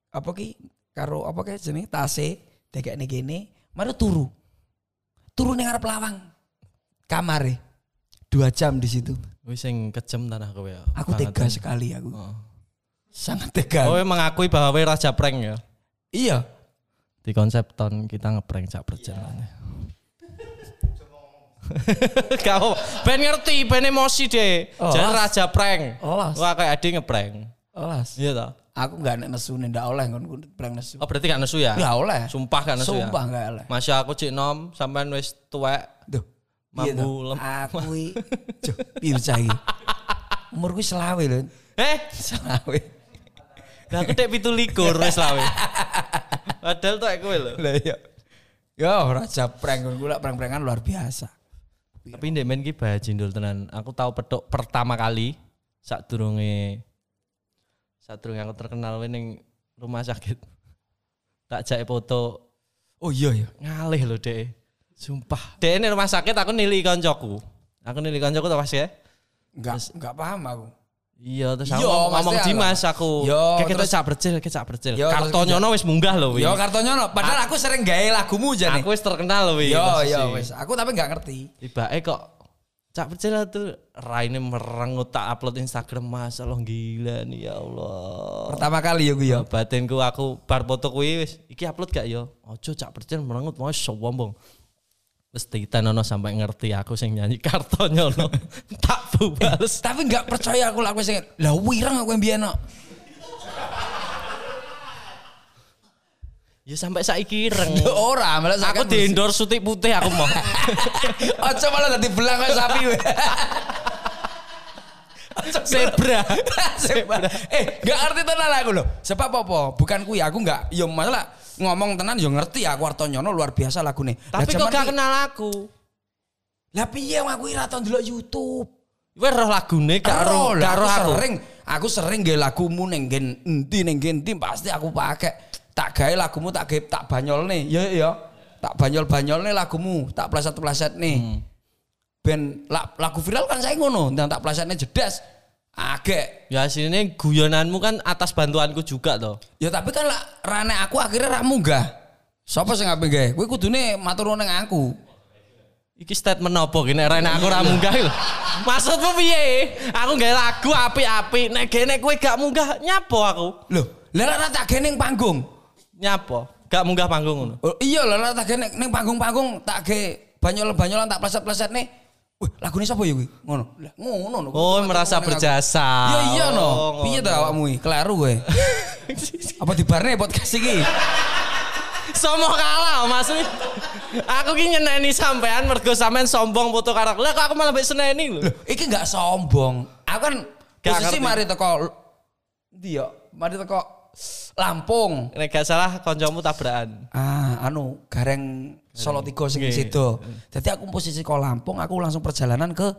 apa ki karo apa ki jenenge tase dekekne kene mari turu. Turu ning ngarep lawang. Kamare. Dua jam di situ. Wis sing kejem tanah kowe ya. Aku Banget. tega sekali aku. Oh. Sangat tega. Kowe mengakui bahwa kowe raja prank ya. Iya. Di konsep ton kita ngeprank cak perjalanan. [laughs] Kau ben ngerti, ben emosi deh. Oh, Jadi raja prank. Oh, las. Wah kayak ade ngeprank. Olas. Iya toh? Aku gak nek nesu ndak oleh kon prank nesu. Oh berarti gak nesu ya? Gak oleh. Sumpah gak nesu ya? Sumpah gak oleh. Masya aku cik nom sampean wis tuwek. Duh. Mambu iya toh. lem. Aku piye iki? Umurku selawe lho. Eh, Selawe. lah aku pitu likur wis lawe. Padahal tuh kowe lho. Lah iya. Yo raja prank kon kula prank-prankan luar biasa. Tapi ndek men ki bajindul tenan. Aku tahu petuk pertama kali saat durunge saat durunge aku terkenal ning rumah sakit. Tak jake foto Oh iya ya. ngalih lho dek. Sumpah. Dek ini rumah sakit aku nili koncoku. Aku nili koncoku tuh pas ya. Enggak enggak paham aku. Iya terus Iya, aku ngomong, aku. Dimas aku. Yo, kayak kita cak bercil, kayak cak bercil. Kartonyono wis munggah lho wi. Yo kartonya no. Padahal aku sering gawe lagumu jane. Aku wis terkenal lho wi. Yo yo wis. Aku tapi enggak ngerti. Tiba eh kok Cak percil tuh raine merengut tak upload Instagram Mas Allah gila nih ya Allah. Pertama kali ya gue ya. Batinku aku bar foto kuwi wis iki upload gak yo? Ojo cak percil merengut mau sombong. Wis ditanono sampai ngerti aku sing nyanyi kartonyono. [laughs] tak bu bales. Tapi enggak percaya aku lah aku sing lah wireng aku yang biyen. Ya sampai saiki ireng. [laughs] Ora, malah aku di endorse sutik putih aku mau. [laughs] Ojo malah dadi belang sapi. [laughs] Zebra. Zebra. Eh, gak ngerti tenan aku loh. Sebab apa? Bukan kuwi aku enggak yo masalah ngomong tenan yo ngerti aku Artonyono luar biasa lagune. Lah Tapi kok gak kenal aku. Lah piye aku ora tau ndelok YouTube. Kowe roh lagune gak roh aku sering aku sering gawe lagumu ning nggen endi ning nggen pasti aku pakai. Tak gawe lagumu tak gawe tak banyolne. Ya ya. Tak banyol-banyolne lagumu, tak pleset-pleset nih. Hmm. Ben la- lagu viral kan saya ngono, dan tak plesetne jedas. Agek. Ya sini guyonanmu kan atas bantuanku juga toh. Ya tapi kan lah rane aku akhirnya ra munggah. Sapa sing ngapain gawe? Kowe kudune matur ning aku. Iki statement apa gini Rena aku ra munggah lho. Maksudmu piye? Aku gawe lagu api-api nek gene kowe gak munggah nyapo aku? Loh, lah ra tak ning panggung. Nyapo? Gak munggah panggung ngono. Oh, iya lah tak ning ning panggung-panggung tak gawe banyol-banyolan tak pleset-pleset nih. Wih, lagune sapa ya kuwi? Ngono. Lah ngono no. Oh, merasa berjasa. Ya iya no. Oh, Piye ta awakmu iki? Keliru kowe. [laughs] Apa dibarne podcast iki? Somo kalah maksudnya. Aku ki nyeneni sampean mergo sampean sombong foto karo aku. Lah kok aku malah mbek seneni lho. Iki enggak sombong. Aku kan Gak posisi mari teko ndi ya? Mari teko Lampung. Nek gak salah koncomu tabrakan. Ah, anu gareng Solo Tigo sing Nggih. situ. Jadi aku posisi ke Lampung, aku langsung perjalanan ke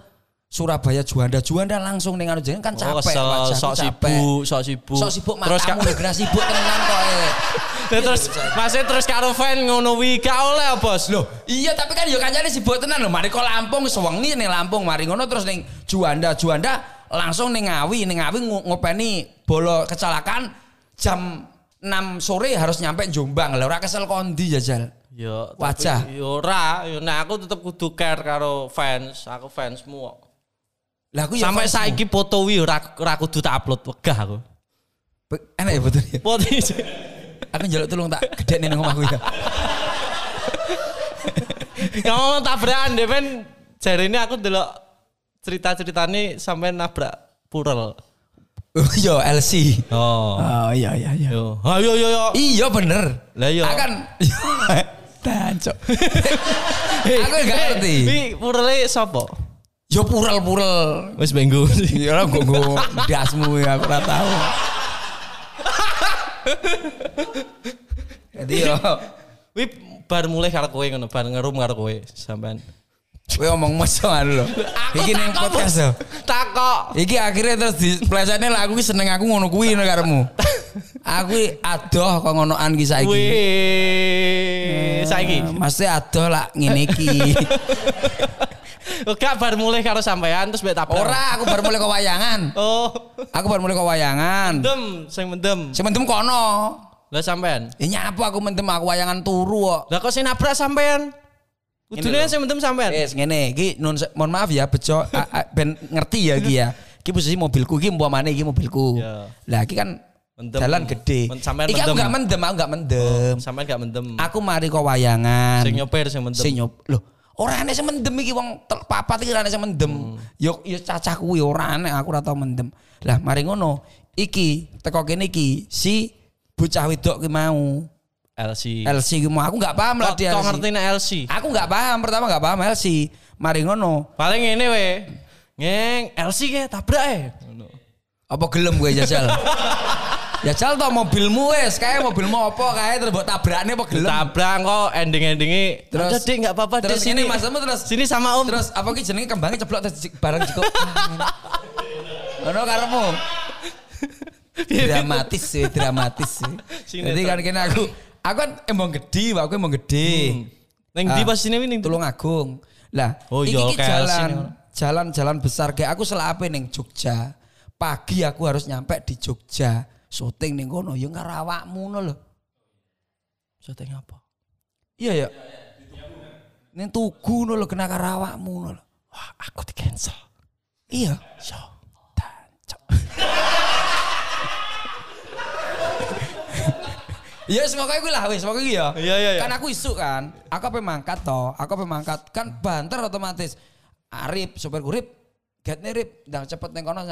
Surabaya Juanda. Juanda langsung ning anu jeneng kan Oh, capek, kesel, wajahku sok sibuk, sok sibuk. Sok sibuk terus lho, kena sibuk tenan kok. eh. [laughs] Terus masih terus karo fan ngono wi gak oleh bos Loh, iya tapi kan yo kancane sibuk tenan lho. Mari kok Lampung sewengi ning Lampung, mari ngono terus ning Juanda, Juanda langsung ning Ngawi, ning Ngawi ngo- ngopeni bolo kecelakaan jam 6 sore harus nyampe Jombang. Lah ora kesel kondi jajal. Yo, Wajah. Yo ora, yo nah aku tetep kudu care karo fans, aku fansmu. kok. Lah aku ya Sampai saiki foto wi ora ora kudu tak upload wegah aku. Enak ya betul ya. [laughs] Foto Aku njaluk tolong tak gede ning omahku ya. [laughs] Kamu tabrakan deh men. Jari ini aku delok cerita-ceritanya sampai nabrak purel. [laughs] Yo LC. Oh. Oh iya iya iya. Yo, ayo yo yo. Iya bener. Lah iya. Akan [laughs] Tancok. Aku gak ngerti. Wi purele sapa? Yo purel-purel. Wis minggu. [laughs] Ya lah gue gue dasmu ya aku ora tahu. Jadi yo, Wi bar mulai karo kowe ngono, bar ngerum karo kowe sampean. Kowe ngomong mesum anu lho. Iki ning podcast lho. Takok. Iki akhirnya terus di plesane lah aku ki seneng aku ngono kuwi ngono karemu. Aku adoh kok ngonoan ki saiki. Wih, saiki. Eh, Mesti adoh lah ngene iki. Gak bar mulai karo sampean terus mbek tabrak. Ora, aku baru mulai ke wayangan. Oh. Aku baru mulai ke wayangan. Mendem, sing mendem. Sing mendem kono. Lah sampean. Ya nyapu aku mendem aku wayangan turu kok. Lah kok sing nabrak sampean? Udune lho. sing mendem sampean. Wes ngene, iki mohon maaf ya bejo ben ngerti ya iki ya. Iki posisi mobilku iki umpamane iki mobilku. Ya. Lah iki kan Mendem. jalan gede. Sampean iki aku mendem. gak mendem, aku gak mendem. Sampean gak mendem. Aku mari kok wayangan. Sing nyopir sing mendem. Sing nyop. Loh, ora aneh sing mendem iki wong papat iki ora aneh sing mendem. Hmm. Yo yo cacah kuwi ora aneh aku ora tau mendem. Lah mari ngono, iki teko kene iki si bocah wedok ki mau. LC. LC mau aku gak paham lah dia. LC. ngerti nek LC? Aku gak paham, pertama gak paham LC. Mari ngono, Paling ngene we. Ngeng LC ke tabrak eh. Apa gelem gue jajal? [laughs] jajal toh mobilmu wes, kayak mobilmu apa kayak terus buat tabraknya apa gelem? Tabrak kok ending-endingnya Terus- Udah dik gak apa-apa terus Dik, ini masmu terus Sini sama om terus apa ki jenenge kembangnya ceplok terus barang cukup. Ngono karemu. [laughs] dramatis sih, dramatis sih. Jadi kan kene aku aku kan emang gede, aku emang gede. Neng di Ah. pas sini ning Tulung Agung. Lah, Oh, iki iya, ki kayak jalan jalan-jalan besar kayak aku selape ning Jogja. Pagi aku harus nyampe di Jogja. Syuting ning kono ya karo awakmu ngono lho. Syuting apa? Iya ya. Ning tugu ngono lho kena karo awakmu ngono lho. Wah aku di cancel Iya. Yo Tancok. [laughs] Ya semoga gue lah wis, semoga gue ya. Iya, iya, iya. Kan aku isu kan, aku apa mangkat toh, aku apa mangkat kan banter otomatis. Arif, sopir kurip, get nih Rip, dan cepet neng kono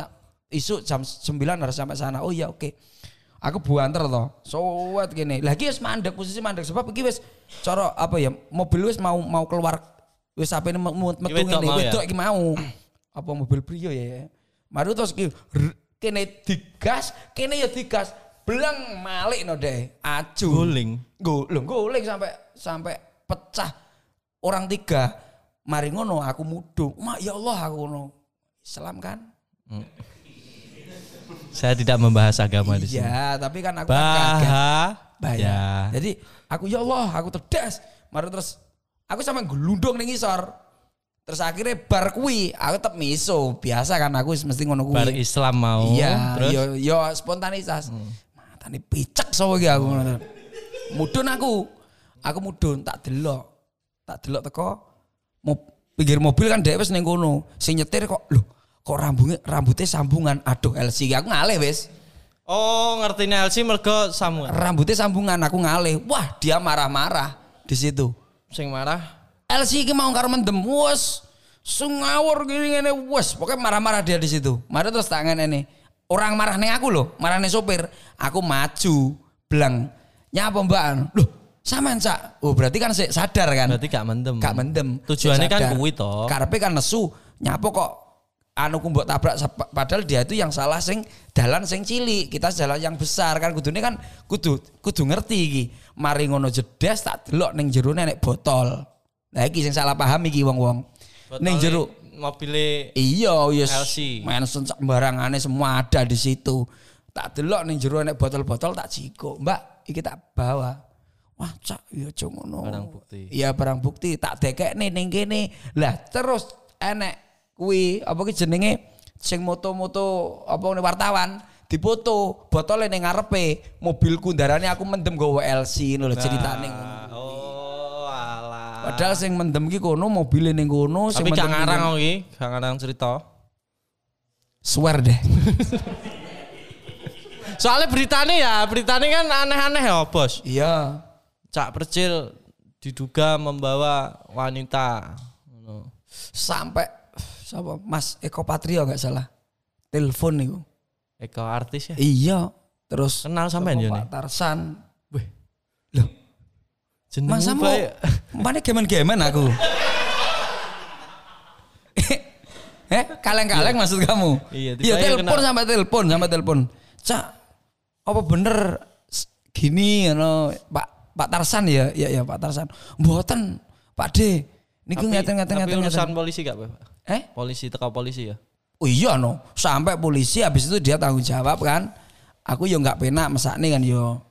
isu jam 9 harus sampai sana. Oh iya oke. Aku buanter toh, sowet gini. Lagi wis mandek posisi mandek sebab iki wis cara apa ya mobil wis mau mau keluar wis apa ini metu Iki wedok ngene mau wedok iki mau. Apa mobil Brio ya. Mari terus kene digas, kene ya digas. Belang malik no deh. Aju. Guling. Guling, guling sampai sampai pecah. Orang tiga. Mari ngono aku mudung. Ma ya Allah aku ngono. Islam kan? Saya tidak membahas agama di sini Iya, tapi kan aku kan kaget. Bah Bahaya. Ya Jadi aku ya Allah, aku terdes. Mari terus aku sama gelundung ning ngisor. Terus akhirnya bar kuwi, aku tetep miso. Biasa kan aku mesti ngono kuwi. Bar Islam mau Iya, Terus yo yo spontanitas. Matane picek sapa iki aku ngono. Mudun aku. Aku mudun tak delok. Tak delok teko pinggir mobil kan dhek wis ning kono. Sing nyetir kok lho, kok rambutnya rambutnya sambungan. Aduh LC aku ngalih wis. Oh ngerti LC mergo sambungan Rambutnya sambungan aku ngalih. Wah, dia marah-marah di situ. Sing marah LC iki mau karo mendem wes sungawur gini ngene wes pokoknya marah-marah dia di situ. Mari terus tangan ini. Orang marah nih aku loh, marah nih sopir. Aku maju, belang. Nyapa mbak? Loh, sama cak. Oh berarti kan sik sadar kan? Berarti gak mendem Gak mendem. Tujuannya kan kuwi toh Karepe kan nesu. Nyapo kok anu ku mbok tabrak padahal dia itu yang salah sing dalan sing cilik kita jalan yang besar kan kudune kan kudu kudu ngerti iki mari ngono jedes tak delok ning jero nek botol nah iki sing salah paham iki wong-wong ning jero mobilnya iya yes LC. Manson sembarangane semua ada di situ. Tak delok ning jero nek botol-botol tak jiko mbak iki tak bawa. Wah cak iya cok ngono. Barang bukti. iya barang bukti. Tak dekekne ning kene. Lah terus enek kuwi apa ki jenenge? Sing moto-moto apa nih wartawan dipoto botolnya ning ngarepe. Mobilku ndarane aku mendem gowo LC ngono lho ceritane. ngono. Padahal sing mendem ki kono mobilnya ning kono sing Tapi gak mendem ngarang kok iki, gak ngarang cerita. swear deh. [laughs] Soalnya beritanya ya, beritanya kan aneh-aneh ya, Bos. iya. Cak Percil diduga membawa wanita. Sampai siapa Mas Eko Patrio nggak salah telepon nih Eko artis ya. iya terus Kenal sampean ya? Pak Tarsan Wih, loh jenengmu masa mau mana gemen-gemen aku. [laughs] Eh kaleng-kaleng maksud kamu? Iya, iya telepon sampai telepon sampai telepon. Cak apa bener gini no Pak Pak Tarsan ya? Ya ya Pak Tarsan. Mboten. Pak D niku tapi ngaten urusan polisi gak, Pak? eh? Polisi teka polisi ya. Oh iya no, sampai polisi habis itu dia tanggung jawab kan. Aku yo nggak penak mesakne kan yo.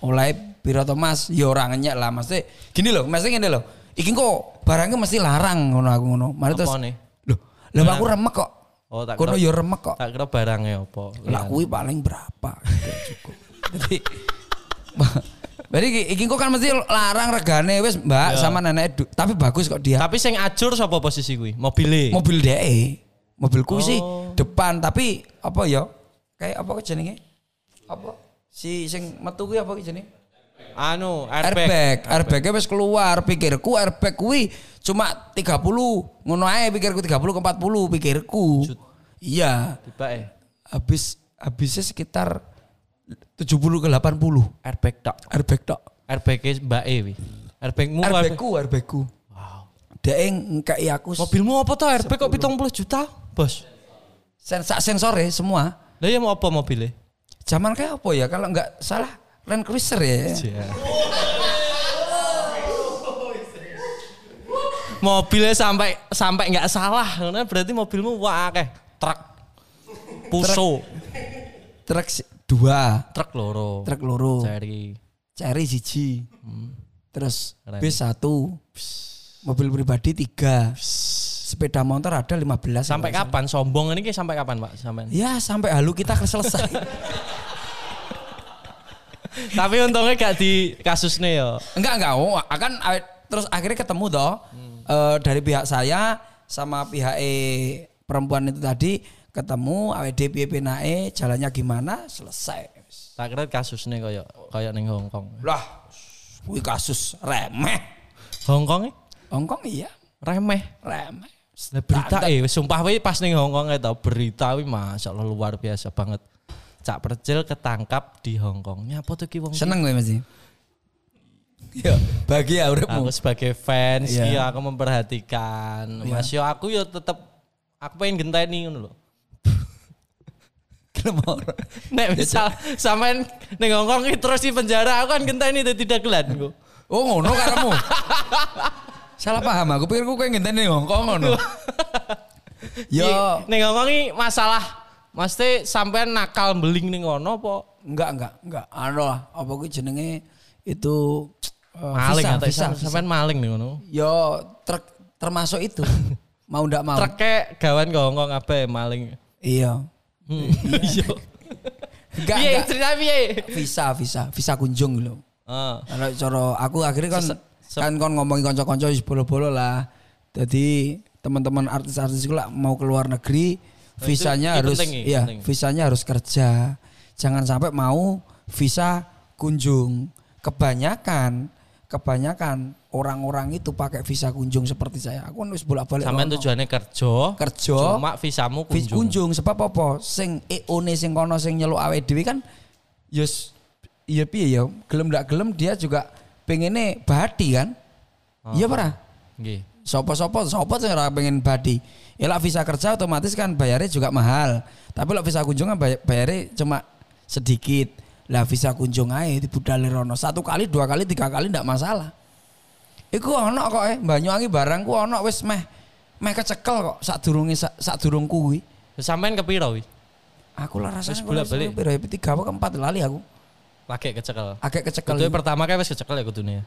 Oleh Piro Thomas yo orang ngenyek lah mesti gini loh, mesti gini loh. Iki kok barangnya mesti larang ngono aku ngono. Mari terus loh, lah aku remek kok. Oh, tak Kono kira, yo remek kok. tak kira barangnya apa. Lah kuwi paling berapa? Cukup. Jadi [laughs] Jadi iki- kok kan mesti larang regane wis Mbak sama nenek tapi bagus kok dia. Tapi sing ajur sapa posisi kuwi? Mobile. mobil DE mobilku sih Oh. depan tapi apa ya kayak apa jenenge apa si sing metu kuwi apa jenenge? Anu, airbag. airbag. Airbagnya wis keluar pikirku airbag kuwi cuma 30 ngono ae pikirku 30 ke 40 pikirku. Iya. Tiba eh. Habis habisnya sekitar 70 ke 80 airbag tok. airbag tok. Airbag Mbak E wi. Airbagmu airbag. airbagku airbagku. Wow. Dek ngkai aku Mobilmu apa tuh airbag kok 70 juta, Bos? sensor sensore semua. Lah ya mau apa mobilnya? Zaman kayak apa ya? Kalau nggak salah Land Cruiser ya. Iya. Mobilnya sampai sampai nggak salah, karena berarti mobilmu wah akeh truk, puso, Truk dua, truk loro, truk loro, cari, cari siji, terus Keren. bis satu, mobil pribadi tiga, sepeda motor ada 15. sampai kapan sombong ini sampai kapan pak sampai? Ya sampai halu kita selesai. [laughs] Tapi untungnya gak di kasusnya ya. enggak enggak, oh, akan terus akhirnya ketemu toh eh, dari pihak saya sama pihak eh, perempuan itu tadi ketemu AWD piye nae jalannya gimana selesai. Tak kira kasusnya kayak kayak neng Hong Kong. Lah, kuwi kasus remeh. Hong Kong Hongkong iya, remeh. remeh. Lah berita eh sumpah we pas ning Hong Kong tau berita wi masyaallah luar biasa banget. Cak Percil ketangkap di Hong Kong. Nyapa tuh ki wong? Seneng gue masih. Iya, bahagia uripmu. Aku sebagai fans Iya. ki aku memperhatikan. Mas yo aku yo tetep aku pengen genteni ngono lho. Kenapa? Nek misal sampean ning Hong Kong ki terus di penjara aku kan genteni dadi dagelan ku. Oh ngono karemu. [laughs] Salah paham aku pikir aku kayak ngenteni Hongkong ngono. [laughs] Yo, Ki, Ning Hong Kong ki masalah Mesti sampean nakal beling ning ngono apa enggak enggak enggak. Anu lah, apa gue jenenge itu eh, maling visa, atau visa, sam- visa. sampean maling ning ngono. Yo, truk termasuk itu. [laughs] mau ndak mau. Treke gawan Kong apa maling. Iya. Hmm. Iya. [laughs] Enggak Piye enggak. cerita piye? Visa, visa, visa kunjung lho. Heeh. Kalau cara aku akhirnya kan Se- se- kan kon ngomongin wis bolo-bolo lah. Jadi teman-teman artis-artis itu lah mau keluar negeri visanya ini harus penting iya, penting. visanya harus kerja. Jangan sampai mau visa kunjung. Kebanyakan kebanyakan orang-orang itu pakai visa kunjung seperti saya. Aku kan wis bolak-balik Sampean rono. tujuannya kerja. kerja Cuma visamu vis kunjung. kunjung sebab apa? Sing EO-ne sing kono sing nyeluk awake dhewe kan yus iya piye ya gelem ndak gelem dia juga pengennya bahati kan Oh. iya Nggih. Sopo-sopo, sopo sing ora pengen badi. Ya lah visa kerja otomatis kan bayarnya juga mahal. Tapi lah visa kunjungan bay- bayarnya cuma sedikit. Lah visa kunjung aja di budal rono. Satu kali, dua kali, tiga kali ndak masalah. Iku ono kok eh Banyuwangi barangku ono wis meh meh kecekel kok sak durunge sak, sak durung kuwi. Sampean kepiro wi? Aku lah rasanya Wis bolak-balik. Piro ya tiga apa keempat lali aku. Lagi kecekel. Agak kecekel. Kudune pertama kayak wis kecekel ya kudune. ya.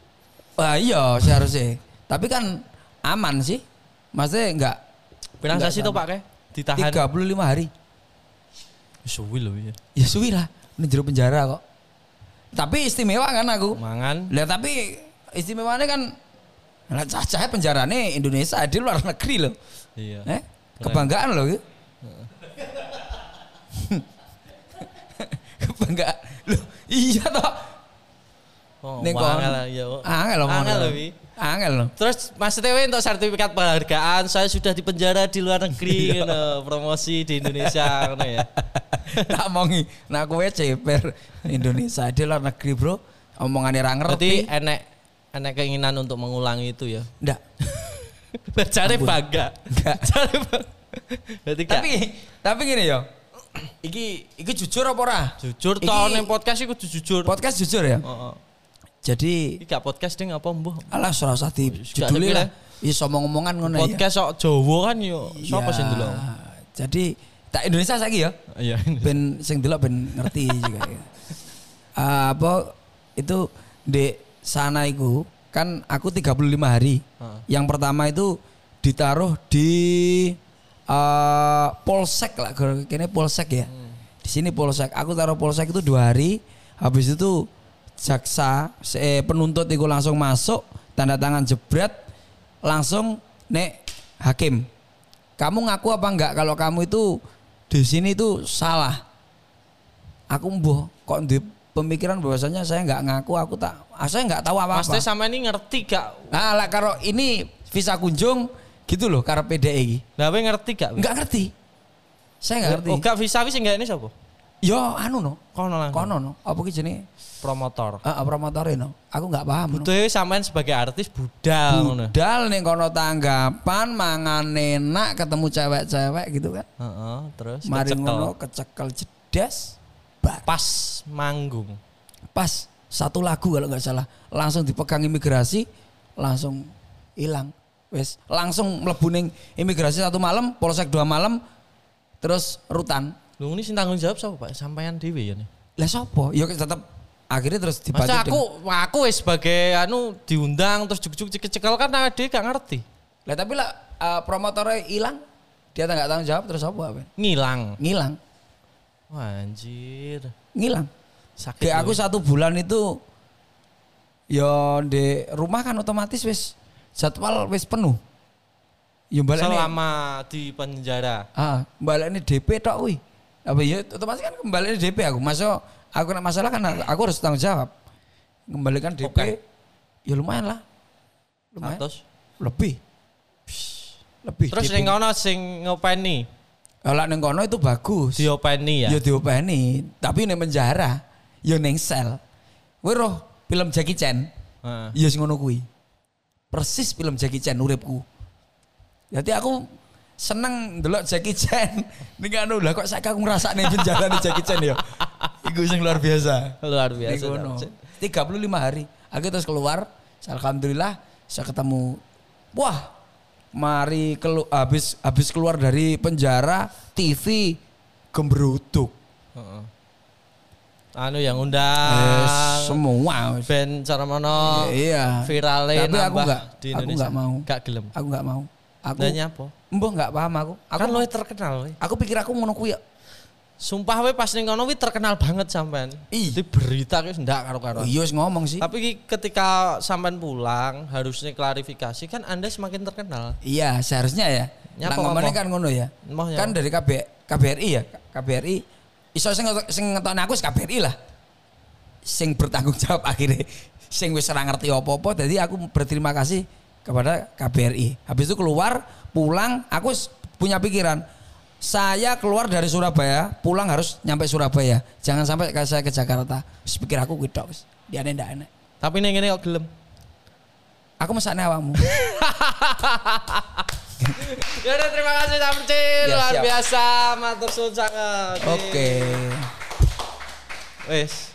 Wah iya seharusnya. Tapi kan aman sih. Maksudnya enggak Pirang sasi to Pak kayak ditahan. 35 hari. Suwi lho ya. Ya suwi lah. Ini jero penjara kok. Tapi istimewa kan aku. Mangan. Lah tapi istimewanya kan lah cacah penjarane Indonesia di luar negeri loh. Iya. Eh? Kebanggaan loh. gitu. [laughs] Kebanggaan. Loh, iya toh. Oh, Ning angel kono. lah, iya. Angel loh. Angel lho wi. Angel loh. Terus Mas TW untuk sertifikat penghargaan saya sudah di penjara di luar negeri [laughs] ngono, promosi di Indonesia [laughs] ngono ya. tak mongi nah kowe ceper Indonesia di luar negeri bro omongannya ra Berarti ngerti enek enek keinginan untuk mengulangi itu ya. ndak [laughs] Cari Ampun. bangga. Enggak. Berarti tapi tapi gini yo iki iki jujur apa ora jujur toh ning podcast iku jujur. podcast jujur ya Heeh. jadi Iki gak podcast ding apa mbuh? alah ora usah di Gak judulnya lah sepile. iso ngomong-ngomongan ngono ya Podcast sok Jawa kan yo sapa Ya, sing delok? jadi tak Indonesia saiki ya Iya. ben sing delok ben ngerti [laughs] juga ya. Ah, apa itu di sana itu kan aku 35 hari. Yang pertama itu ditaruh di eh, polsek lah, kayaknya polsek ya. Di sini polsek. Aku taruh polsek itu dua hari. Habis itu jaksa eh, penuntut itu langsung masuk, tanda tangan jebret, langsung nek hakim. Kamu ngaku apa enggak kalau kamu itu di sini itu salah? Aku mbuh kok di pemikiran bahwasanya saya nggak ngaku, aku tak, ah, saya nggak tahu apa-apa. Pasti sama ini ngerti gak? Nah, lah kalau ini visa kunjung gitu loh karena PDE iki. Lah kowe ngerti gak? Enggak ngerti. Saya enggak ngerti. Oh, gak visa wis enggak ini sapa? Yo anu no. Kono langsung. Kono no. Apa ki jenenge? Promotor. Heeh, promotore no. Aku enggak paham no. Butuh sampean sebagai artis budal ngono. Budal ning kono tanggapan mangan enak ketemu cewek-cewek gitu kan. Heeh, terus Mari kecekel. ngono kecekel jedas. Bar. pas manggung. Pas satu lagu kalau nggak salah langsung dipegang imigrasi langsung hilang wes langsung mlebu ning imigrasi satu malam polsek dua malam terus rutan Lu ini sing tanggung jawab sapa Pak? Sampean dhewe ya nih. lah sopo ya tetap akhirnya terus dibaca Masa aku aku wis sebagai anu diundang terus juk-juk cekel kan ade gak ngerti. lah tapi lah eh, promotornya hilang dia nggak tanggung jawab terus apa Ben? Ngilang. ngilang Wah, anjir. ngilang Sakit. kayak aku loh. satu bulan itu ya di rumah kan otomatis wis jadwal wis penuh ya balik selama di penjara. Ah, balik ini DP tok kuwi. Apa ya otomatis kan kembali DP aku. Masuk aku nak masalah kan aku harus tanggung jawab. Kembalikan DP Oke. ya lumayan lah. Lumayan. Atus. Lebih. Lebih. Terus DP. ning kono sing ngopeni, Kalau ning kono itu bagus. diopeni ya. Ya diopeni, tapi ning penjara ya ning sel. Roh film Jackie Chan. Heeh. Ya sing ngono kuwi. Persis film Jackie Chan uripku. Jadi aku seneng ndelok Jackie Chan. [laughs] Ning anu lah kok saiki aku ngrasakne penjara nih Jackie Chan ya. [laughs] Iku sing luar biasa. Luar biasa. kono. Cak. 35 hari. Aku terus keluar, alhamdulillah saya ketemu wah mari kelu, habis habis keluar dari penjara TV gembruduk. Heeh. Anu yang Eh, undang semua. ben cara mono Iya. virale Tapi aku enggak, di aku Indonesia. enggak mau. Gak gelem. Aku nggak mau. Aku Dan nyapa? Mbah nggak paham aku. Aku Kan lo terkenal we. aku pikir aku ngono kuwi ya. Sumpah we pas ning kono we terkenal banget sampean. Di berita ki ndak karo-karo. Iya wis ngomong sih. Tapi ketika sampean pulang harusnya klarifikasi kan Anda semakin terkenal. Iya, seharusnya ya. Nyapa Nah, kan ngono ya. Kan dari KB, KBRI ya, KBRI iso sing sing ngetokne aku wis KBRI lah. Sing bertanggung jawab akhirnya sing wis ora ngerti apa-apa jadi aku berterima kasih kepada KBRI. Habis itu keluar, pulang, aku punya pikiran saya keluar dari Surabaya, pulang harus nyampe Surabaya. Jangan sampai ke- saya ke Jakarta. Wis pikir aku wis. Dia ndak enak. Tapi ning ngene kok gelem. Aku mesakne awakmu. [laughs] [laughs] Ya udah terima kasih Samcil, Ya, luar biasa, matur suwun sangat. Oke. Wes.